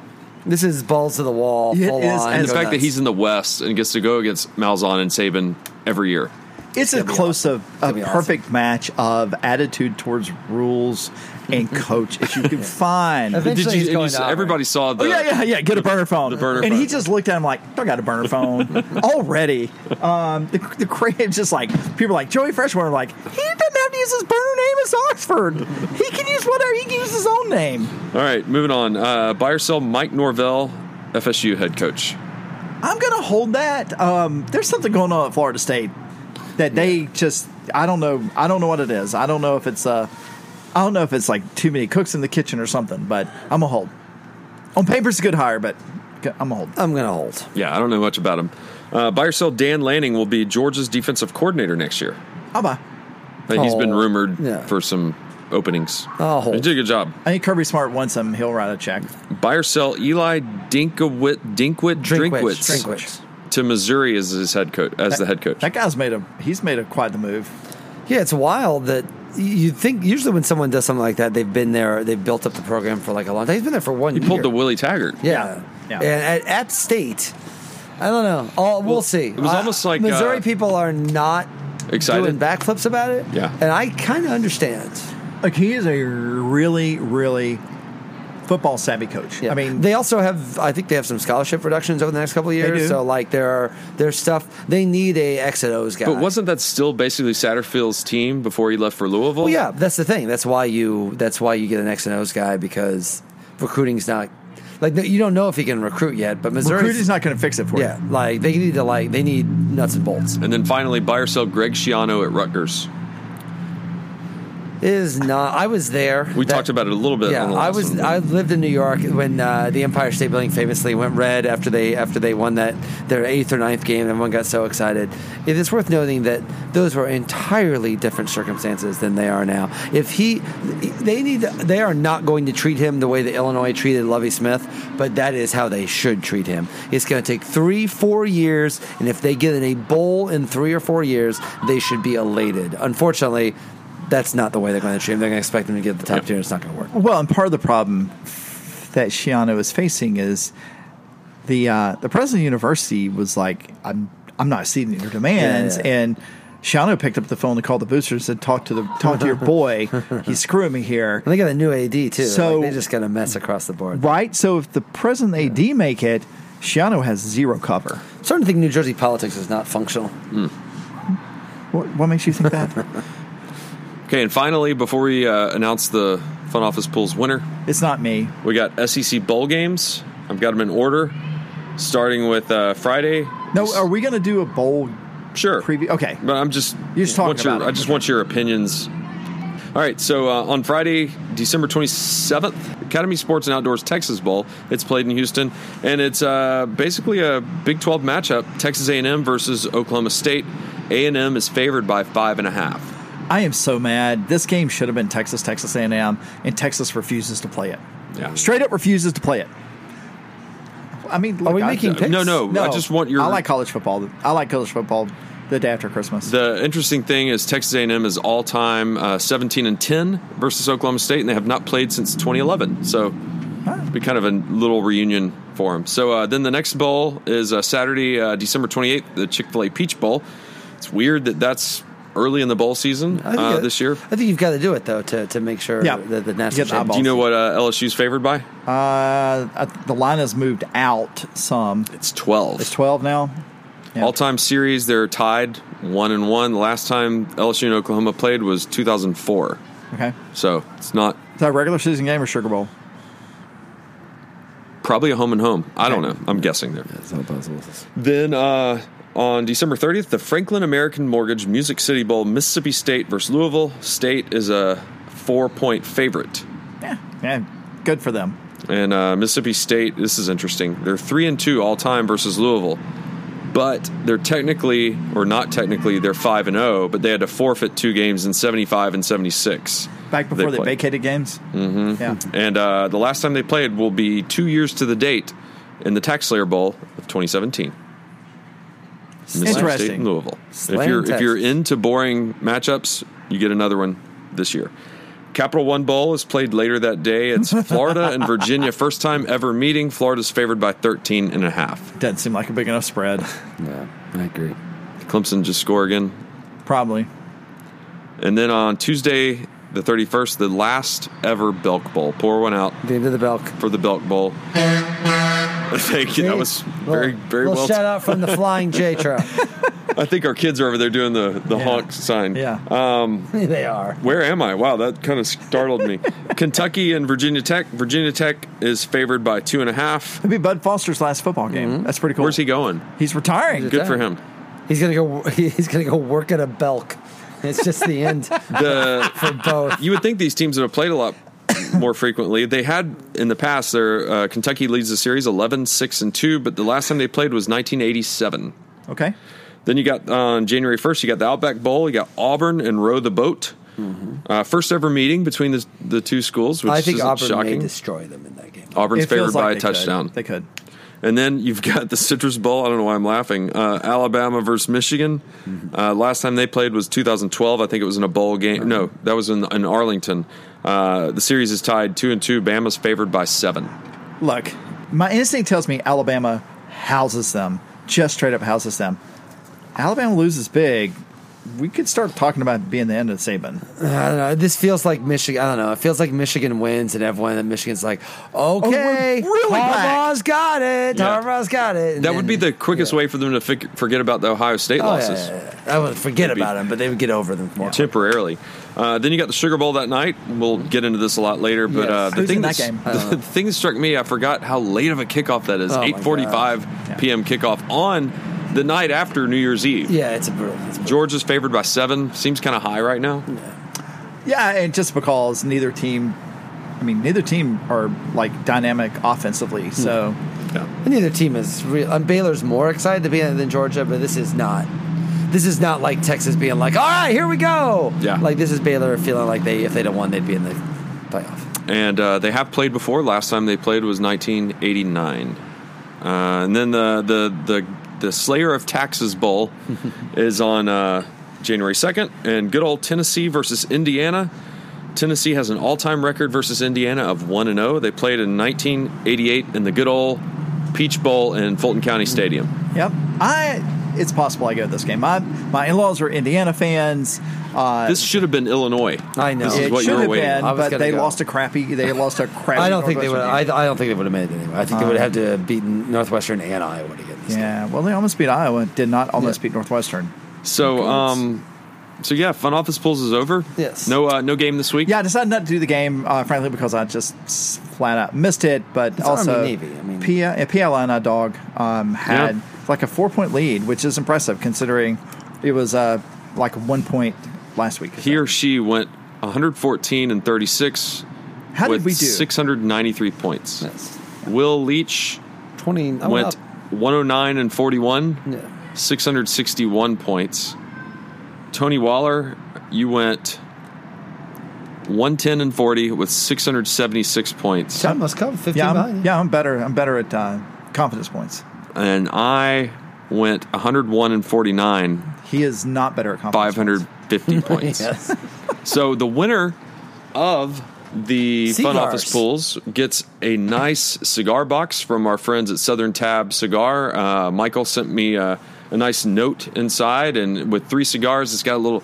this is balls to the wall, It full is, on. and And the go fact that he's in the West and gets to go against Malzahn and Saban every year. It's as gonna close awesome. of a gonna awesome. perfect match of attitude towards rules and coach if you can find. Eventually- Did you, he's going you to everybody saw the Oh yeah, yeah, yeah. Get a burner phone. The burner and he just looked at him like, "I got a burner phone already." Um, the the crazy, just like people are like Joey Freshwater, like he doesn't have to use his burner name as Oxford. He can use whatever. He can use his own name. All right, moving on. Uh, buy or sell Mike Norvell, FSU head coach. I'm gonna hold that. Um, there's something going on at Florida State that they just. I don't know. I don't know what it is. I don't know if it's uh, I don't know if it's like too many cooks in the kitchen or something. But I'm a hold. On paper, it's a good hire, but I'm a hold. I'm going to hold. Yeah, I don't know much about him. Uh, buy or sell Dan Lanning will be Georgia's defensive coordinator next year. I'll buy. I think he's been rumored yeah. for some openings. I'll hold. He did a good job. I think Kirby Smart wants him. He'll write a check. Buy or sell Eli Dinkowit, Dinkwit, Drinkwitz, Drinkwitz. to Missouri as his head coach, as the head coach. That guy's made a. He's made a quite the move. Yeah, it's wild that you think usually when someone does something like that, they've been there, they've built up the program for like a long time. He's been there for one He year. pulled the Willie Taggart. Yeah. Yeah. And at, at State, I don't know. Oh, we'll, Well, see. it was I- almost like, Missouri uh, people are not Excited? doing backflips about it. Yeah. And I kind of understand. Like he is a really, really football savvy coach. Yeah. I mean, they also have. I think they have some scholarship reductions over the next couple of years. do. So like there are there's stuff they need a X and O's guy. But wasn't that still basically Satterfield's team before he left for Louisville? Well, yeah, that's the thing. That's why you. That's why you get an X and O's guy because recruiting's not like you don't know if he can recruit yet. But Missouri, is not going to fix it for yeah, you. Yeah, like they need to like they need nuts and bolts. And then finally, buy or sell Greg Schiano at Rutgers. It is not. I was there. We That- talked about it a little bit. Yeah, I was. one. I lived in New York when uh, the Empire State Building famously went red after they after they won that their eighth or ninth game. Everyone got so excited. It is worth noting that those were entirely different circumstances than they are now. If he, they need. They are not going to treat him the way that Illinois treated Lovie Smith, but that is how they should treat him. It's going to take three, four years, and if they get in a bowl in three or four years, they should be elated. Unfortunately. That's not the way they're going to treat him. They're going to expect him to get the top tier, and it's not going to work. Well, and part of the problem that Schiano is facing is the uh, the president of the university was like, "I'm I'm not exceeding your demands," Yeah, yeah. and Schiano picked up the phone to call the boosters and talk to the talk to your boy. He's screwing me here, And they got a new AD too. So- like, they just got a mess across the board. right? So if the president and AD make it, Schiano has zero cover. I'm starting to think New Jersey politics is not functional. What, what makes you think that? Okay, and finally, before we uh, announce the Fun Office Pools winner, it's not me. we got SEC bowl games. I've got them in order, starting with uh, Friday. No, are we going to do a bowl Sure. preview? Okay, But I'm just You're just talking want your, about it. I just want your opinions. All right, so uh, on Friday, December 27th, Academy Sports and Outdoors Texas Bowl. It's played in Houston, and it's uh, basically a Big 12 matchup: Texas A&M versus Oklahoma State. A&M is favored by five and a half. I am so mad. This game should have been Texas, Texas A&M, and Texas refuses to play it. Yeah. Straight up refuses to play it. I mean, look, we I- making picks? No, no, I just want your. I like college football. I like college football the day after Christmas. The interesting thing is Texas A&M is all-time uh, 17 and 10 versus Oklahoma State, and they have not played since 2011. So it'll be kind of a little reunion for them. So uh, then the next bowl is uh, Saturday, uh, December 28th, the Chick-fil-A Peach Bowl. It's weird that that's early in the bowl season uh, it- this year. I think you've got to do it though to, to make sure Yeah. that the Get national the champion. Do you know what uh, LSU's favored by? uh, uh, the line has moved out some. It's 12. It's 12 now. Yeah. All-time series, they're tied one and one. The last time LSU and Oklahoma played was 2004. Okay. So it's not Is that a regular season game or Sugar Bowl? probably a home and home. I don't know. I'm guessing there. Yeah, it's not possible. Then uh, on December 30th, the Franklin American Mortgage Music City Bowl, Mississippi State versus Louisville. State is a four-point favorite, Yeah. Yeah. Good for them. and uh, Mississippi State. This is interesting. They're three and two all time versus Louisville, but they're technically, or not technically, they're five and zero. But they had to forfeit two games in 75 and 76. Back before they, played. vacated games. Mm-hmm. Yeah. And uh, the last time they played will be two years to the date in the TaxSlayer Bowl of 2017. Mississippi State Interesting. and Louisville. If you're if you're into boring matchups, you get another one this year. Capital One Bowl is played later that day. It's Florida and Virginia, first time ever meeting. Florida's favored by 13 and a half. Doesn't seem like a big enough spread. Yeah, I agree. Clemson just score again. Probably. And then on Tuesday, the 31st, the last ever Belk Bowl. Pour one out The end of the Belk. for the Belk Bowl. Thank you. That was very, very little well. shout out from the Flying J truck. I think our kids are over there doing the, the Yeah. honk sign. Yeah. Um, they are. Where am I? Wow, that kind of startled me. Kentucky and Virginia Tech. Virginia Tech is favored by two and a half. It'd be Bud Foster's last football game. Mm-hmm. That's pretty cool. Where's he going? He's retiring. Good for him. He's gonna go. He's gonna go work at a Belk. It's just the end The for both. you would think these teams would have played a lot more frequently. They had in the past. Their uh, Kentucky leads the series 11, 6, and two, but the last time they played was 1987. Okay. Then you got on January 1st, you got the Outback Bowl. You got Auburn and Row the Boat. Uh, first ever meeting between the, the two schools, which I think Auburn shocking. may destroy them in that game. Auburn's favored by like a they could. touchdown. They could. And then you've got the Citrus Bowl. I don't know why I'm laughing. Uh, Alabama versus Michigan. Uh, last time they played was 2012. I think it was in a bowl game. No, that was in, in Arlington. Uh, the series is tied two and two. Bama's favored by seven. Look, my instinct tells me Alabama houses them, just straight up houses them. Alabama loses big. We could start talking about being the end of Saban. I don't know. This feels like Michigan. I don't know. It feels like Michigan wins, and everyone at Michigan's like, "Okay, we're really. Harbaugh's got it. Yeah. Harbaugh's got it." And That would be the quickest way for them to fig- forget about the Ohio State Oh, losses yeah, yeah. I would forget Would be- about them, but they would get over them more. temporarily. Uh, then you got the Sugar Bowl that night. We'll get into this a lot later, but Yes. uh, the Who's thing that that's- game? The, thing that struck me, I forgot how late of a kickoff that is. Oh, my Eight forty-five p.m. kickoff on the night after New Year's Eve. Yeah, it's a brutal. It's brutal. Georgia's favored by seven. Seems kind of high right now. Yeah, and just because neither team, I mean, neither team are like dynamic offensively. So Yeah. And neither team is real. Um, Baylor's more excited to be in it than Georgia, but this is not. This is not like Texas being like, "All right, here we go." Yeah. Like this is Baylor feeling like they, if they don't won, they'd be in the playoff. and uh, they have played before. Last time they played was 1989, uh, and then the the the the Slayer of Taxes Bowl is on uh, January 2nd, and good old Tennessee versus Indiana. Tennessee has an all-time record versus Indiana of one and zero. They played in 1988 in the good old Peach Bowl in Fulton County Stadium. Yep. I it's possible I go to this game. My my in laws are Indiana fans. Uh, This should have been Illinois. I know. This is it what should you were have waiting. been, I but they go. lost a crappy. They lost a crappy. I don't think they would. Northwestern I. I don't think they would have made it anyway. I think they would have to have beaten Northwestern and Iowa to get this. Yeah. Well, they almost beat Iowa. Did not almost Yeah. beat Northwestern. So, um, so yeah, Fun Office Pools is over. Yes. No, uh, no game this week. Yeah, I decided not to do the game, uh, frankly, because I just flat out missed it. But It's also, Army Navy, I mean- P- uh, PLN uh, dog um, had Yeah. like a four point lead, which is impressive considering it was uh, like one point last week. He or she went 114 and 36 How with did we do? 693 points. Yes. Will Leach Twenty. Went up. 109 and 41, Yeah. 661 points. Tony Waller, you went 110 and 40 with 676 points. John must come. Fifteen yeah. I'm, yeah, I'm better. I'm better at uh, confidence points. And I went 101 and 49, He is not better at confidence. 550 points. Yes. So the winner of the Fun Office Pools gets a nice cigar box from our friends at Southern Tab Cigar. Uh, Michael sent me uh, a nice note inside, and with three cigars, it's got a little.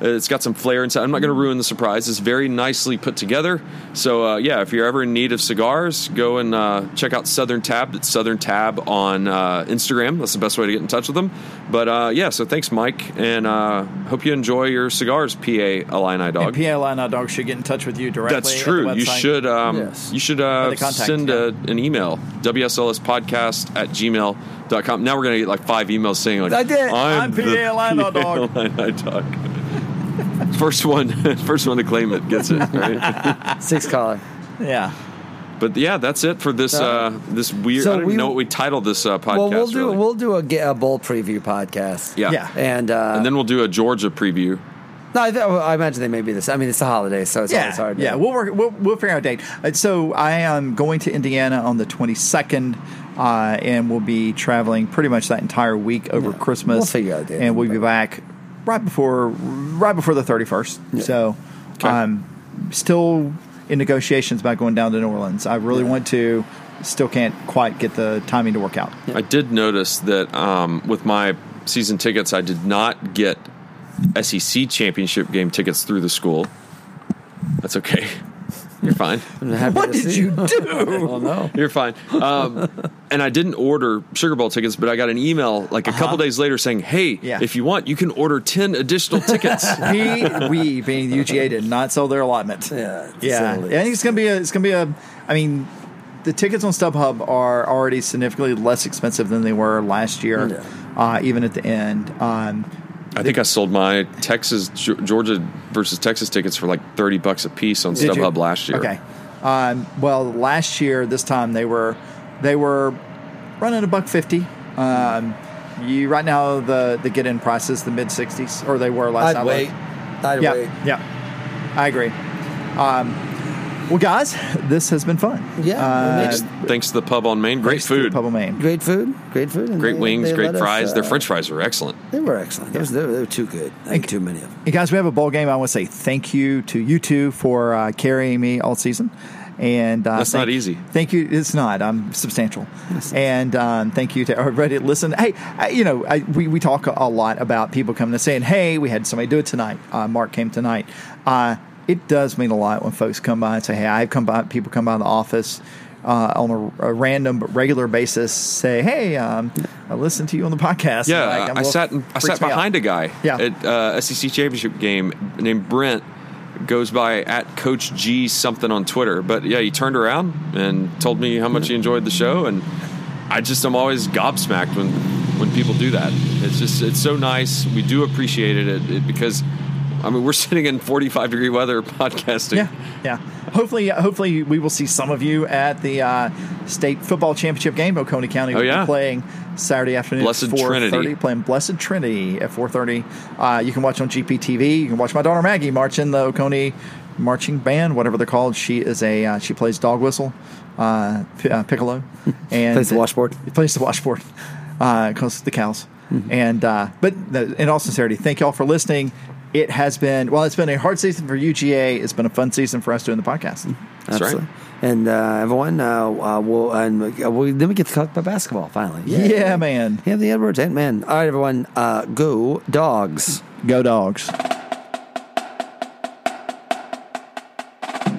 It's got some flair inside. I'm not going to ruin the surprise. It's very nicely put together. So uh, yeah, if you're ever in need of cigars, go and uh, check out Southern Tab. It's Southern Tab on uh, Instagram. That's the best way to get in touch with them. But uh, yeah, so thanks, Mike, and uh, hope you enjoy your cigars, PA Illini Dog. And PLN dog should get in touch with you directly. That's true. You should um, Yes. you should uh, send a, an email wslspodcast at gmail.com. Now we're gonna get like five emails saying like I did. I'm the PA Illini dog." Illini dog. First one, first one to claim it gets it. Right? Six collar. Yeah. but yeah, that's it for this uh, this weird. So I don't we- even know what we titled this uh, podcast. Well, we'll do really. we'll do a, ga- a bowl preview podcast. yeah. Yeah. And uh, and then we'll do a Georgia preview. no, I, th- I imagine they may be this. I mean, it's the holiday, so it's yeah, always hard. to- Yeah, we'll work. We'll, we'll figure out a date. Uh, So I am going to Indiana on the 22nd, uh, and we'll be traveling pretty much that entire week over Yeah. Christmas. We'll figure out a date. and we'll be back right before right before the 31st. So, Okay. um, still in negotiations about going down to New Orleans. I really want to. Still can't quite get the timing to work out. I did notice that um, with my season tickets, I did not get SEC championship game tickets through the school. That's okay. You're fine. I'm happy What did see you do? oh no. You're fine. Um, and I didn't order Sugar Bowl tickets, but I got an email like a couple days later saying, "Hey, Yeah. if you want, you can order ten additional tickets." we, we being the UGA did not sell their allotment. Yeah, yeah. I think it's gonna be a. It's gonna be a. I mean, the tickets on StubHub are already significantly less expensive than they were last year, Yeah. uh, even at the end. Um, I think I sold my Texas Georgia versus Texas tickets for like thirty bucks a piece on StubHub last year. Okay. Um, well, last year, this time they were they were running a buck fifty. Um, you right now the the get in price is the mid sixties, or they were last I'd time. wait. I'd Yeah, wait. yeah, I agree. Um, well, guys, this has been fun. Yeah, Uh, it makes- Thanks to the pub on Main. Great food. Pub on Main. Great food, great food, and Great they- wings, they great let us, fries. Their uh, French fries were excellent. They were excellent. Those- They were, they were too good. I think too many of them. Hey guys, we have a bowl game. I want to say thank you to you two for uh, carrying me all season. And uh, That's thank- not easy. Thank you. It's not. I'm substantial. And um, thank you to everybody that listened. Hey, I, you know, I, we we talk a lot about people coming and saying, "Hey, we had somebody do it tonight." Uh, Mark came tonight. Uh, it does mean a lot when folks come by and say, "Hey, I've come by." People come by the office. Uh, on a, a random but regular basis, say, "Hey, um, I listened to you on the podcast." Yeah, Like, I'm a I little- sat in, I sat me out. behind a guy Yeah. at uh, SEC championship game named Brent. Goes by at Coach G something on Twitter, but yeah, he turned around and told me how much he enjoyed the show, and I just am always gobsmacked when when people do that. It's just it's so nice. We do appreciate it, it, it because I mean we're sitting in 45 degree weather podcasting. Yeah, yeah. Hopefully, hopefully we will see some of you at the uh, state football championship game. Oconee County will Oh, yeah. be playing Saturday afternoon Blessed at four Trinity. Playing Blessed Trinity at four thirty. Uh, you can watch on GPTV. You can watch my daughter Maggie march in the Oconee marching band, whatever they're called. She is a uh, she plays dog whistle, uh, p- uh, piccolo, and Plays the washboard. Plays the washboard because the cows. Mm-hmm. And uh, but the, in all sincerity, thank you all for listening. It has been well. It's been a hard season for UGA. It's been a fun season for us doing the podcast. That's right. And uh, everyone, uh, uh, we'll, and uh, we then we get to talk about basketball finally. Yeah, man. Yeah, the Edwards and man. All right, everyone, uh, go dogs. Go dogs.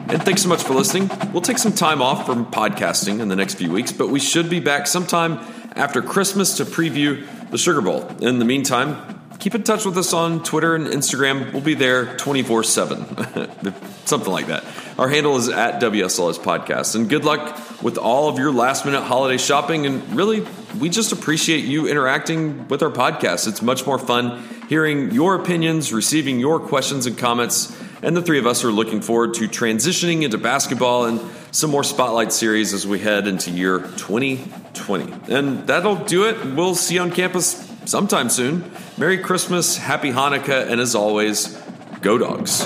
And thanks so much for listening. We'll take some time off from podcasting in the next few weeks, but we should be back sometime after Christmas to preview the Sugar Bowl. In the meantime, keep in touch with us on Twitter and Instagram. We'll be there 24 7, something like that. Our handle is at WSLS Podcast. And good luck with all of your last minute holiday shopping. And really, we just appreciate you interacting with our podcast. It's much more fun hearing your opinions, receiving your questions and comments. And the three of us are looking forward to transitioning into basketball and some more spotlight series as we head into year 2020. And that'll do it. We'll see you on campus sometime soon. Merry Christmas, Happy Hanukkah, and as always, go dogs.